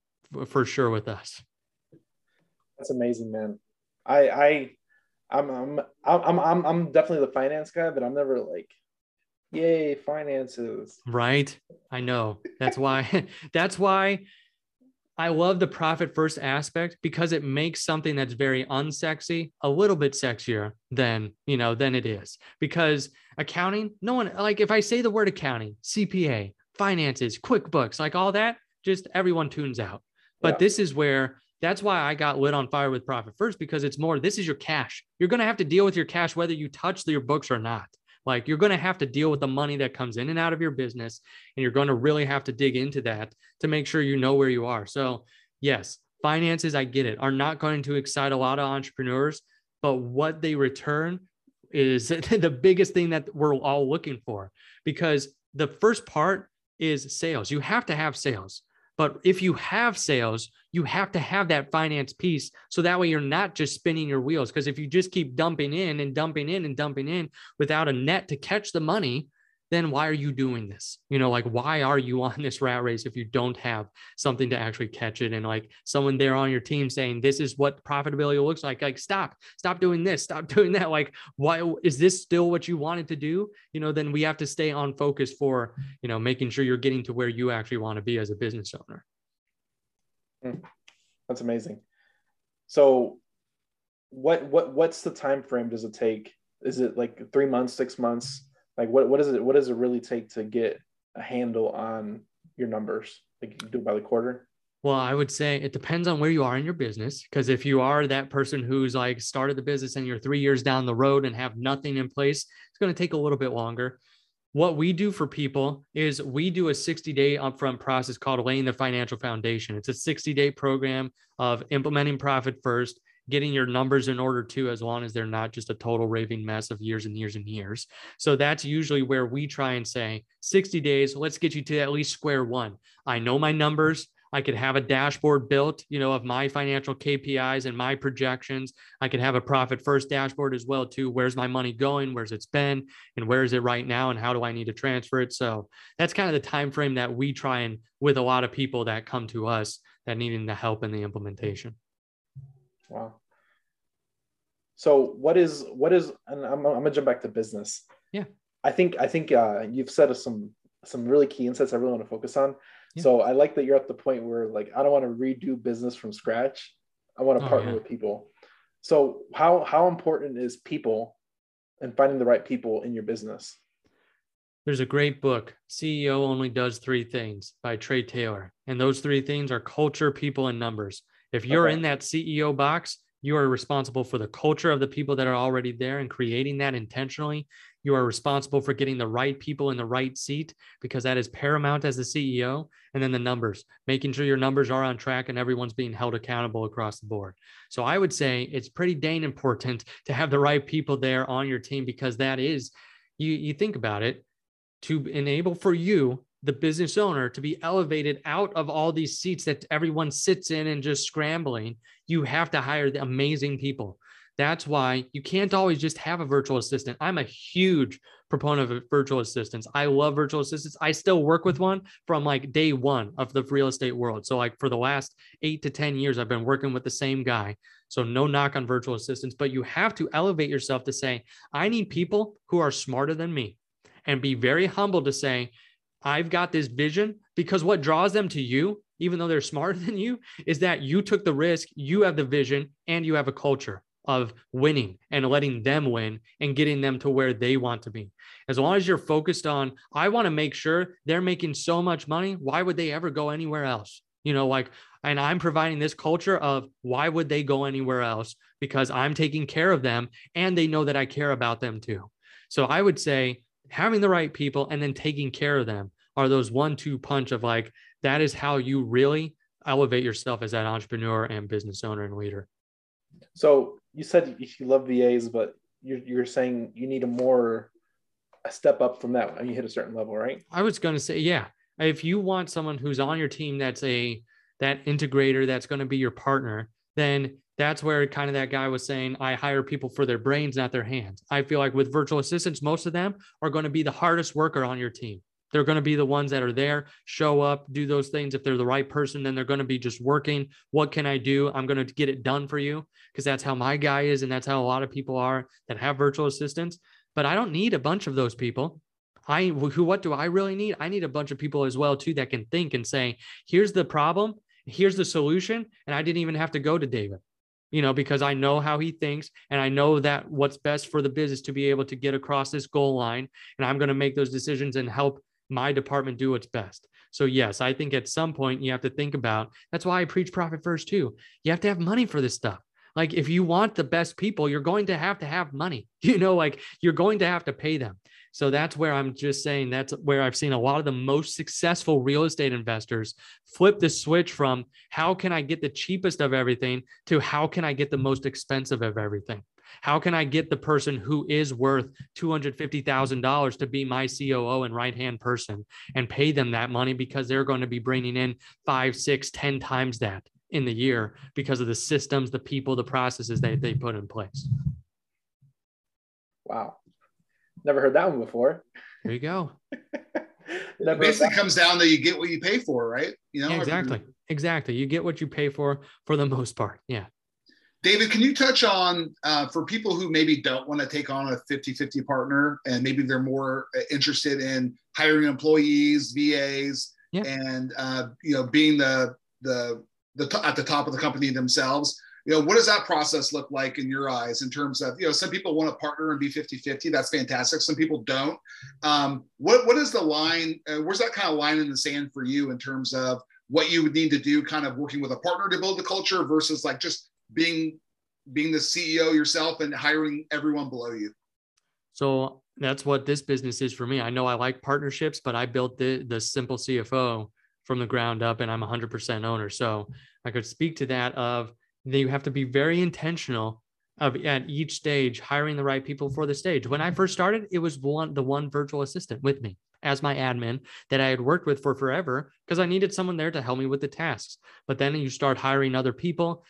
for sure with us. That's amazing, man. I I I'm I'm I'm I'm I'm definitely the finance guy, but I'm never like, yay, finances. Right. I know. That's why that's why I love the profit first aspect because it makes something that's very unsexy a little bit sexier than, you know, than it is. Because accounting, no one like if I say the word accounting, CPA, finances, QuickBooks, like all that, just everyone tunes out. But yeah. this is where that's why I got lit on fire with Profit First because it's more this is your cash. You're going to have to deal with your cash whether you touch your books or not. Like you're going to have to deal with the money that comes in and out of your business. And you're going to really have to dig into that to make sure you know where you are. So, yes, finances, I get it, are not going to excite a lot of entrepreneurs, but what they return is the biggest thing that we're all looking for because the first part is sales. You have to have sales. But if you have sales, you have to have that finance piece. So that way you're not just spinning your wheels. Because if you just keep dumping in and dumping in and dumping in without a net to catch the money, then why are you doing this? You know, like why are you on this rat race if you don't have something to actually catch it and like someone there on your team saying this is what profitability looks like? Like stop, stop doing this, stop doing that. Like why is this still what you wanted to do? You know, then we have to stay on focus for, you know, making sure you're getting to where you actually want to be as a business owner. Hmm. That's amazing. So what what what's the time frame does it take? Is it like 3 months, 6 months? Like what what does it what does it really take to get a handle on your numbers? Like you do it by the quarter? Well i would say it depends on where you are in your business because if you are that person who's like started the business and you're three years down the road and have nothing in place it's going to take a little bit longer. What we do for people is we do a 60 day upfront process called laying the financial foundation. It's a 60 day program of implementing profit first getting your numbers in order too, as long as they're not just a total raving mess of years and years and years. So that's usually where we try and say 60 days, let's get you to at least square one. I know my numbers. I could have a dashboard built, you know, of my financial KPIs and my projections. I could have a profit first dashboard as well too. Where's my money going? Where's it's been? And where is it right now? And how do I need to transfer it? So that's kind of the time frame that we try and with a lot of people that come to us that needing the help in the implementation. Wow. So what is what is and I'm, I'm gonna jump back to business. Yeah. I think I think uh, you've said us some some really key insights I really want to focus on. Yeah. So I like that you're at the point where like I don't want to redo business from scratch. I want to oh, partner yeah. with people. So how how important is people and finding the right people in your business? There's a great book, CEO Only Does Three Things by Trey Taylor. And those three things are culture, people, and numbers. If you're okay. in that CEO box, you are responsible for the culture of the people that are already there and creating that intentionally. You are responsible for getting the right people in the right seat because that is paramount as the CEO. And then the numbers, making sure your numbers are on track and everyone's being held accountable across the board. So I would say it's pretty dang important to have the right people there on your team because that is, you, you think about it, to enable for you the business owner to be elevated out of all these seats that everyone sits in and just scrambling, you have to hire the amazing people. That's why you can't always just have a virtual assistant. I'm a huge proponent of virtual assistants. I love virtual assistants. I still work with one from like day one of the real estate world. So, like for the last eight to 10 years, I've been working with the same guy. So, no knock on virtual assistants, but you have to elevate yourself to say, I need people who are smarter than me and be very humble to say, I've got this vision because what draws them to you, even though they're smarter than you, is that you took the risk, you have the vision, and you have a culture of winning and letting them win and getting them to where they want to be. As long as you're focused on, I want to make sure they're making so much money. Why would they ever go anywhere else? You know, like, and I'm providing this culture of why would they go anywhere else? Because I'm taking care of them and they know that I care about them too. So I would say having the right people and then taking care of them are those one two punch of like that is how you really elevate yourself as that entrepreneur and business owner and leader. So you said you love vas but you're, you're saying you need a more a step up from that when you hit a certain level right? I was going to say yeah. If you want someone who's on your team that's a that integrator that's going to be your partner then that's where kind of that guy was saying i hire people for their brains not their hands. I feel like with virtual assistants most of them are going to be the hardest worker on your team. They're going to be the ones that are there show up do those things. If they're the right person then they're going to be just working. What can i do? I'm going to get it done for you because that's how my guy is and that's how a lot of people are that have virtual assistants. But i don't need a bunch of those people. I who what do I really need? I need a bunch of people as well too that can think and say, here's the problem, here's the solution, and I didn't even have to go to David you know, because I know how he thinks and I know that what's best for the business to be able to get across this goal line. And I'm going to make those decisions and help my department do what's best. So, yes, I think at some point you have to think about that's why I preach profit first too. You have to have money for this stuff. Like, if you want the best people, you're going to have to have money, you know, like you're going to have to pay them. So that's where I'm just saying that's where I've seen a lot of the most successful real estate investors flip the switch from how can I get the cheapest of everything to how can I get the most expensive of everything. How can I get the person who is worth $250,000 to be my COO and right hand person and pay them that money because they're going to be bringing in five, six, ten times that in the year because of the systems, the people, the processes that they put in place. Wow. Never heard that one before. There you go. it basically comes down that you get what you pay for, right? You know, yeah, exactly. Exactly. You get what you pay for for the most part. Yeah. David, can you touch on uh, for people who maybe don't want to take on a 50 50 partner and maybe they're more uh, interested in hiring employees, VAs, yeah. and uh, you know being the the the t- at the top of the company themselves? You know, what does that process look like in your eyes in terms of you know some people want to partner and be 50 50 that's fantastic some people don't um, what what is the line uh, where's that kind of line in the sand for you in terms of what you would need to do kind of working with a partner to build the culture versus like just being being the CEO yourself and hiring everyone below you? So that's what this business is for me. I know I like partnerships, but I built the the simple CFO from the ground up and I'm 100% owner. So I could speak to that of that you have to be very intentional of at each stage hiring the right people for the stage. When I first started, it was one the one virtual assistant with me as my admin that I had worked with for forever because I needed someone there to help me with the tasks. But then you start hiring other people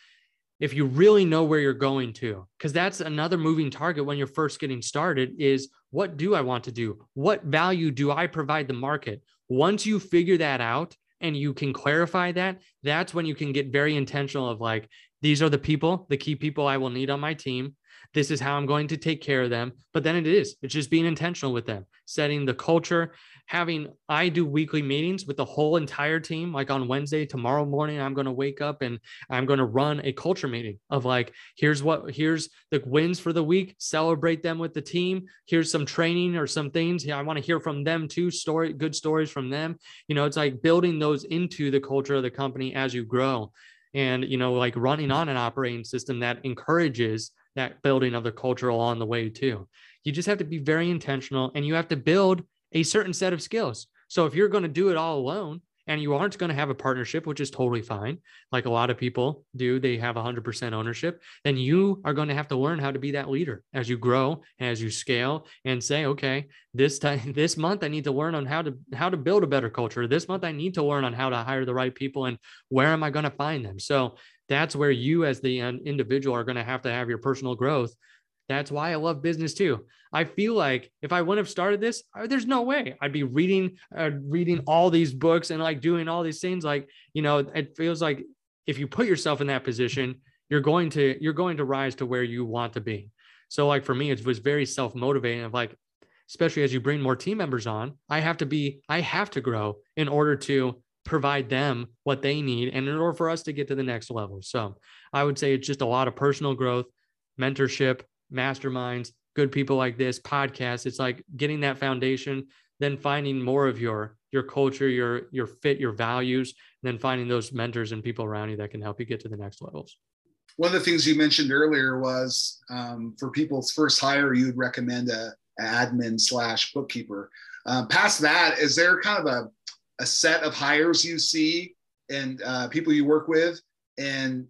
if you really know where you're going to because that's another moving target when you're first getting started is what do i want to do what value do i provide the market once you figure that out and you can clarify that that's when you can get very intentional of like these are the people the key people i will need on my team. This is how i'm going to take care of them. But then it is it's just being intentional with them setting the culture having I do weekly meetings with the whole entire team. Like on Wednesday, tomorrow morning, I'm going to wake up and I'm going to run a culture meeting of like, here's what, here's the wins for the week, celebrate them with the team. Here's some training or some things. I want to hear from them too. Story, good stories from them. You know, it's like building those into the culture of the company as you grow. And, you know, like running on an operating system that encourages that building of the culture along the way too. You just have to be very intentional and you have to build a certain set of skills. So if you're going to do it all alone and you aren't going to have a partnership, which is totally fine, like a lot of people do, they have 100% ownership, then you are going to have to learn how to be that leader as you grow, as you scale and say, okay, this time this month I need to learn on how to how to build a better culture. This month I need to learn on how to hire the right people and where am I going to find them? So that's where you as the individual are going to have to have your personal growth that's why I love business too. I feel like if I wouldn't have started this, there's no way I'd be reading, uh, reading all these books and like doing all these things. Like, you know, it feels like if you put yourself in that position, you're going to, you're going to rise to where you want to be. So like for me, it was very self-motivating of like, especially as you bring more team members on, I have to be, I have to grow in order to provide them what they need and in order for us to get to the next level. So I would say it's just a lot of personal growth, mentorship, masterminds, good people like this, podcasts. It's like getting that foundation, then finding more of your your culture, your your fit, your values, and then finding those mentors and people around you that can help you get to the next levels. One of the things you mentioned earlier was um, for people's first hire, you'd recommend a, a admin slash bookkeeper. Um, past that, is there kind of a, a set of hires you see and uh, people you work with, and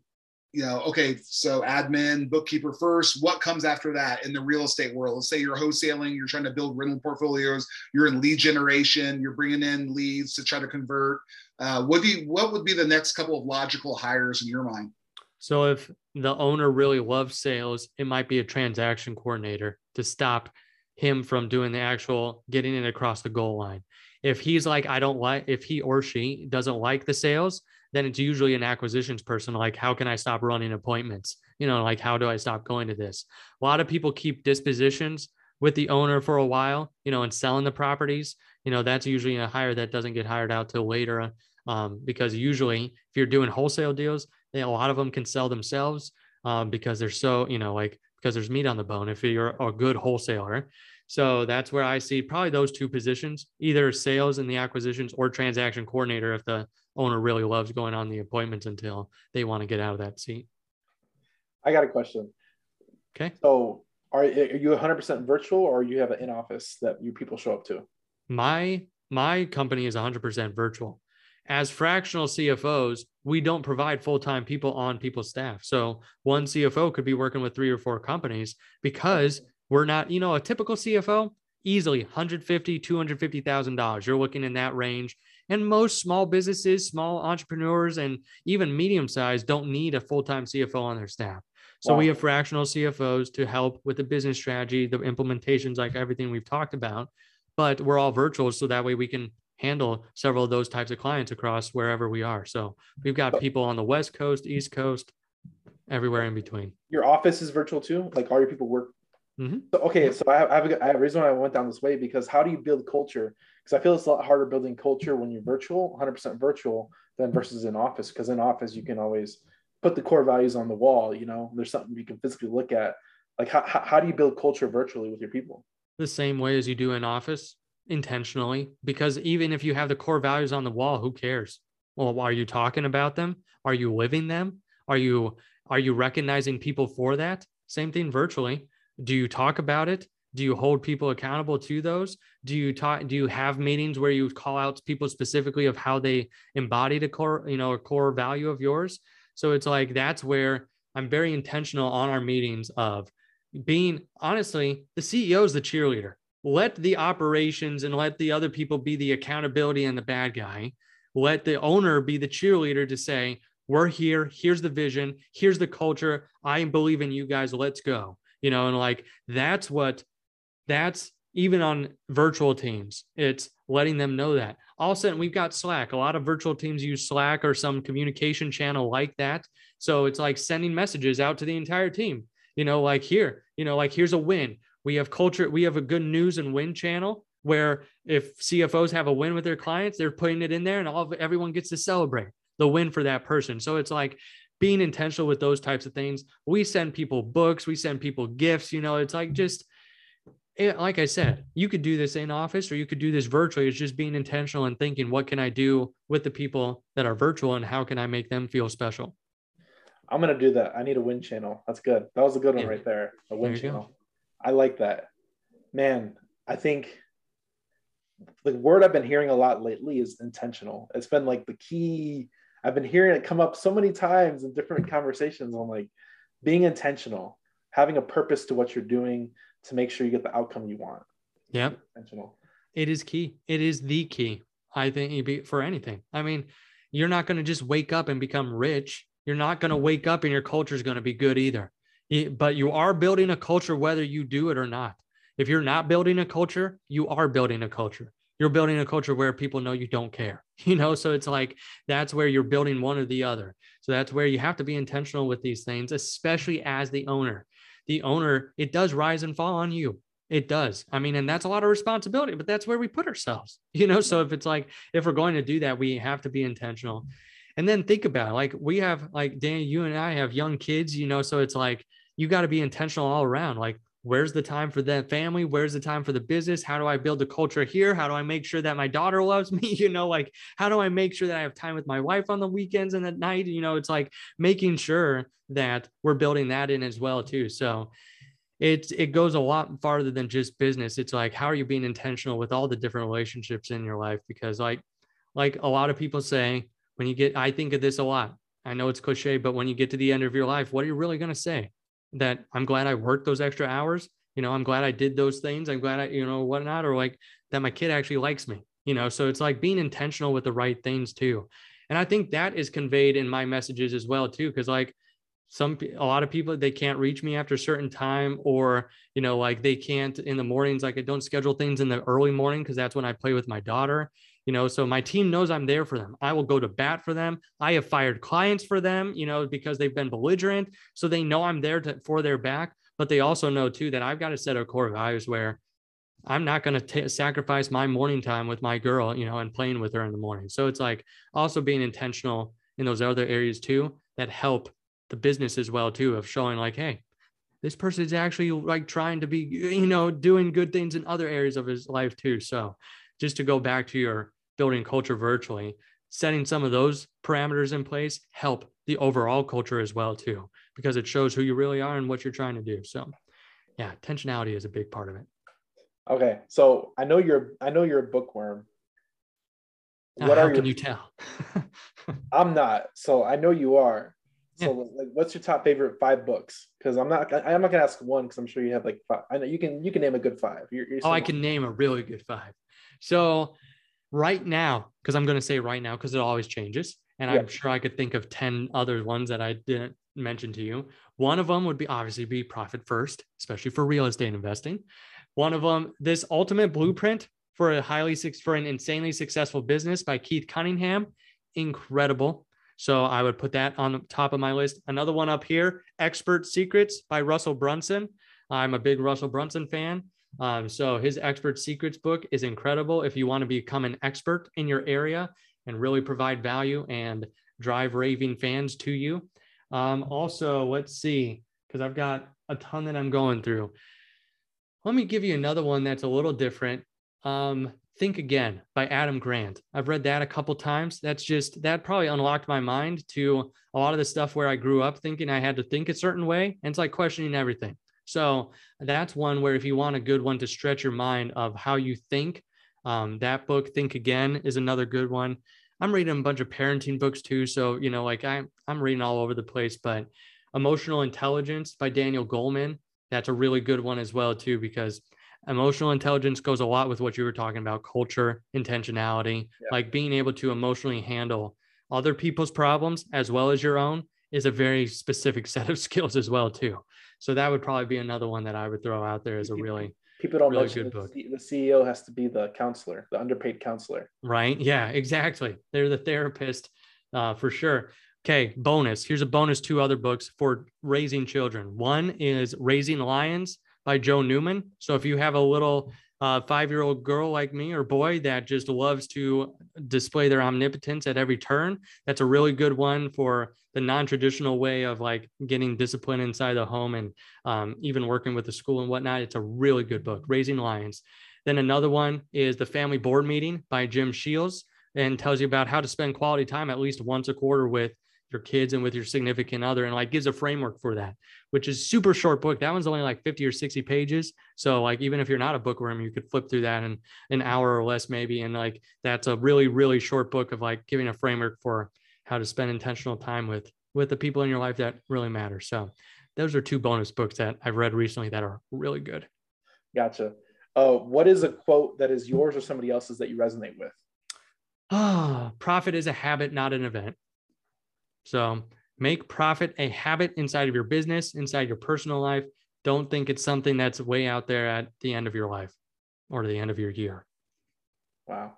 you know, okay, so admin, bookkeeper first. What comes after that in the real estate world? Let's say you're wholesaling, you're trying to build rental portfolios, you're in lead generation, you're bringing in leads to try to convert. Uh, what do you, what would be the next couple of logical hires in your mind? So if the owner really loves sales, it might be a transaction coordinator to stop him from doing the actual getting it across the goal line. If he's like, I don't like, if he or she doesn't like the sales, then it's usually an acquisitions person like how can i stop running appointments? You know like how do i stop going to this? A lot of people keep dispositions with the owner for a while you know and selling the properties. You know that's usually a hire that doesn't get hired out till later um, because usually if you're doing wholesale deals they, a lot of them can sell themselves um, because they're so you know like because there's meat on the bone. If you're a good wholesaler So that's where I see probably those two positions, either sales and the acquisitions or transaction coordinator if the owner really loves going on the appointments until they want to get out of that seat. I got a question. Okay. So are, are you 100% virtual or you have an in office that you people show up to? My my company is 100% virtual. As fractional CFOs, we don't provide full-time people on people's staff. So one CFO could be working with three or four companies because we're not, you know, a typical CFO easily 150, 250,000 dollars. You're looking in that range. And most small businesses, small entrepreneurs, and even medium sized don't need a full time CFO on their staff. So wow. we have fractional CFOs to help with the business strategy, the implementations, like everything we've talked about. But we're all virtual, so that way we can handle several of those types of clients across wherever we are. So we've got oh. people on the West Coast, East Coast, everywhere in between. Your office is virtual too. Like all your people work. Mm-hmm. So, okay, so I have, I have, a, I have a reason why I went down this way because how do you build culture? Because I feel it's a lot harder building culture when you're virtual, 100% virtual, than versus in office. Because in office you can always put the core values on the wall. You know, there's something you can physically look at. Like how, how do you build culture virtually with your people? The same way as you do in office intentionally because even if you have the core values on the wall who cares well are you talking about them are you living them are you are you recognizing people for that same thing virtually do you talk about it do you hold people accountable to those do you talk do you have meetings where you call out people specifically of how they embodied a core you know a core value of yours so it's like that's where i'm very intentional on our meetings of being honestly the ceo is the cheerleader let the operations and let the other people be the accountability and the bad guy. Let the owner be the cheerleader to say, we're here. Here's the vision. Here's the culture. I believe in you guys. Let's go. You know, and like that's what that's even on virtual teams. It's letting them know that. All of a sudden, we've got Slack. A lot of virtual teams use Slack or some communication channel like that. So it's like sending messages out to the entire team. You know, like here, you know, like here's a win. We have culture, we have a good news and win channel where if CFOs have a win with their clients, they're putting it in there and all of, everyone gets to celebrate the win for that person. So it's like being intentional with those types of things. We send people books, we send people gifts, you know, it's like mm-hmm. just it, like I said, you could do this in office or you could do this virtually. It's just being intentional and thinking, what can I do with the people that are virtual and how can I make them feel special? I'm gonna do that. I need a win channel. That's good. That was a good one yeah. right there. A win channel. Go. I like that. Man, I think the word I've been hearing a lot lately is intentional. It's been like the key. I've been hearing it come up so many times in different conversations on like being intentional, having a purpose to what you're doing to make sure you get the outcome you want. Yeah. Intentional. It is key. It is the key, I think, for anything. I mean, you're not going to just wake up and become rich. You're not going to wake up and your culture is going to be good either but you are building a culture whether you do it or not. If you're not building a culture, you are building a culture. You're building a culture where people know you don't care, you know? So it's like that's where you're building one or the other. So that's where you have to be intentional with these things, especially as the owner. The owner, it does rise and fall on you. It does. I mean, and that's a lot of responsibility, but that's where we put ourselves, you know? So if it's like, if we're going to do that, we have to be intentional. And then think about it. Like we have, like Dan, you and I have young kids, you know, so it's like you got to be intentional all around. Like, where's the time for that family? Where's the time for the business? How do I build a culture here? How do I make sure that my daughter loves me? You know, like how do I make sure that I have time with my wife on the weekends and at night? You know, it's like making sure that we're building that in as well too. So it's it goes a lot farther than just business. It's like how are you being intentional with all the different relationships in your life? Because like like a lot of people say, when you get, I think of this a lot. I know it's cliche, but when you get to the end of your life, what are you really going to say? That I'm glad I worked those extra hours. You know, I'm glad I did those things. I'm glad I, you know, whatnot, or like that my kid actually likes me, you know. So it's like being intentional with the right things too. And I think that is conveyed in my messages as well, too. Cause like some, a lot of people, they can't reach me after a certain time, or, you know, like they can't in the mornings, like I don't schedule things in the early morning because that's when I play with my daughter you know so my team knows i'm there for them. I will go to bat for them. I have fired clients for them you know because they've been belligerent. So they know i'm there to, for their back but they also know too that i've got a set of core values where i'm not going to sacrifice my morning time with my girl you know and playing with her in the morning. So it's like also being intentional in those other areas too that help the business as well too of showing like hey this person is actually like trying to be, you know, doing good things in other areas of his life too. So just to go back to your building culture virtually, setting some of those parameters in place help the overall culture as well too, because it shows who you really are and what you're trying to do. So yeah, intentionality is a big part of it. Okay. So I know you're I know you're a bookworm. Uh, what How are can your, you tell? I'm not. So I know you are. So yeah. like what's your top favorite five books? Because I'm not I'm not gonna ask one because I'm sure you have like five. I know you can you can name a good 5 you're, you're oh, I can name a really good five. So right now, because I'm gonna say right now, because it always changes. And yeah. I'm sure I could think of 10 other ones that I didn't mention to you. One of them would be obviously be profit first, especially for real estate investing. One of them, this ultimate blueprint for a highly for an insanely successful business by Keith Cunningham, incredible. So I would put that on the top of my list. Another one up here, Expert Secrets by Russell Brunson. I'm a big Russell Brunson fan. Um, so his Expert Secrets book is incredible if you want to become an expert in your area and really provide value and drive raving fans to you. Um, also, let's see, because I've got a ton that I'm going through. Let me give you another one that's a little different. Um, Think Again by Adam Grant. I've read that a couple times. That's just, that probably unlocked my mind to a lot of the stuff where I grew up thinking I had to think a certain way. And it's like questioning everything. So that's one where if you want a good one to stretch your mind of how you think, um, that book, Think Again, is another good one. I'm reading a bunch of parenting books too. So, you know, like I'm, I'm reading all over the place, but Emotional Intelligence by Daniel Goleman, that's a really good one as well too, because emotional intelligence goes a lot with what you were talking about culture intentionality yeah. like being able to emotionally handle other people's problems as well as your own is a very specific set of skills as well too so that would probably be another one that i would throw out there as a really people don't really mention good book. the ceo has to be the counselor the underpaid counselor. Right? Yeah exactly. They're the therapist uh, for sure. Okay bonus. Here's a bonus two other books for raising children. One is raising lions by Joe Newman. So if you have a little uh, five year old girl like me or boy that just loves to display their omnipotence at every turn, that's a really good one for the non traditional way of like getting discipline inside the home and um, even working with the school and whatnot. It's a really good book, Raising Lions. Then another one is The Family Board Meeting by Jim Sheils and tells you about how to spend quality time at least once a quarter with your kids and with your significant other and like gives a framework for that which is super short book. That one's only like 50 or 60 pages. So like even if you're not a bookworm you could flip through that in an hour or less maybe. And like that's a really really short book of like giving a framework for how to spend intentional time with with the people in your life that really matter. So those are two bonus books that i've read recently that are really good. Gotcha. Uh, what is a quote that is yours or somebody else's that you resonate with? Ah oh, profit is a habit not an event so make profit a habit inside of your business, inside your personal life. Don't think it's something that's way out there at the end of your life or the end of your year. Wow.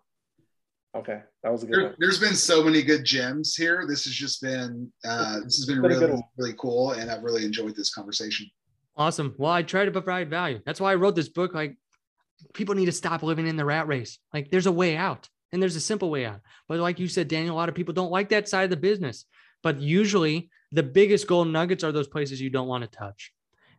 Okay, that was a good there, one. There's been so many good gems here. This has just been uh, this has been, been really really cool, and I've really enjoyed this conversation. Awesome. Well, I try to provide value. That's why I wrote this book. Like, people need to stop living in the rat race. Like, there's a way out, and there's a simple way out. But like you said, Daniel, a lot of people don't like that side of the business. But usually the biggest gold nuggets are those places you don't want to touch.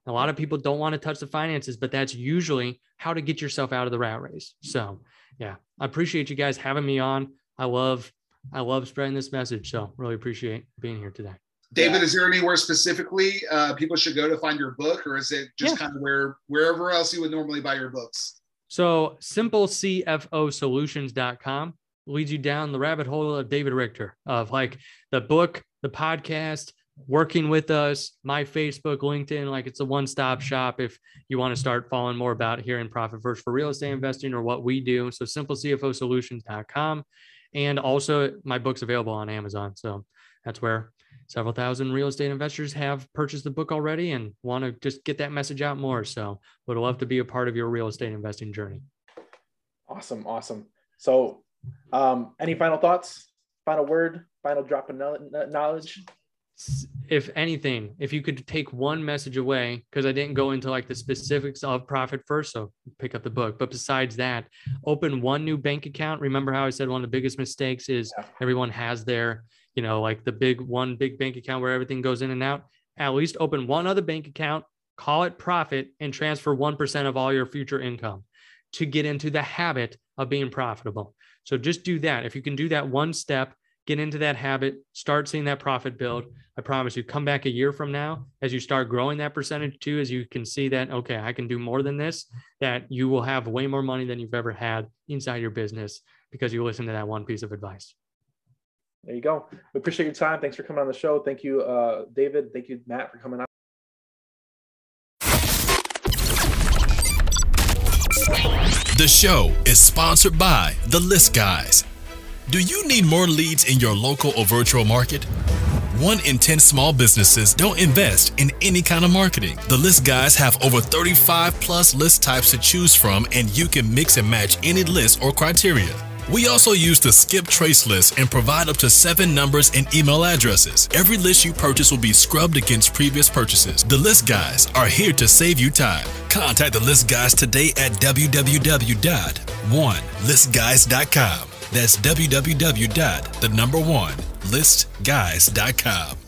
A lot of people don't want to touch the finances, but that's usually how to get yourself out of the rat race. So, yeah, I appreciate you guys having me on. I love, I love spreading this message. So, really appreciate being here today. David, yeah. is there anywhere specifically uh, people should go to find your book, or is it just yeah. kind of where wherever else you would normally buy your books? So, simplecfosolutions.com leads you down the rabbit hole of David Richter of like the book, the podcast, working with us, my Facebook, LinkedIn, like it's a one stop shop if you want to start following more about here in Profit First for real estate investing or what we do. So simplecfosolutions.com. And also my book's available on Amazon. So that's where several thousand real estate investors have purchased the book already and want to just get that message out more. So would love to be a part of your real estate investing journey. Awesome. Awesome. So um, any final thoughts? Final word? Final drop of knowledge? If anything, if you could take one message away, because I didn't go into like the specifics of profit first, so pick up the book. But besides that, open one new bank account. Remember how I said one of the biggest mistakes is yeah. everyone has their, you know, like the big one big bank account where everything goes in and out. At least open one other bank account call it profit, and transfer 1% of all your future income to get into the habit of being profitable. So just do that. If you can do that one step, get into that habit, start seeing that profit build. I promise you, come back a year from now as you start growing that percentage too, as you can see that, okay, I can do more than this, that you will have way more money than you've ever had inside your business because you listen to that one piece of advice. There you go. We appreciate your time. Thanks for coming on the show. Thank you, uh, David. Thank you, Matt, for coming on. The show is sponsored by The List Guys. Do you need more leads in your local or virtual market? One in 10 small businesses don't invest in any kind of marketing. The List Guys have over 35 plus list types to choose from, and you can mix and match any list or criteria. We also use the skip trace list and provide up to seven numbers and email addresses. Every list you purchase will be scrubbed against previous purchases. The List Guys are here to save you time. Contact the List Guys today at www.onelistguys.com. That's www. the number one listguys.com.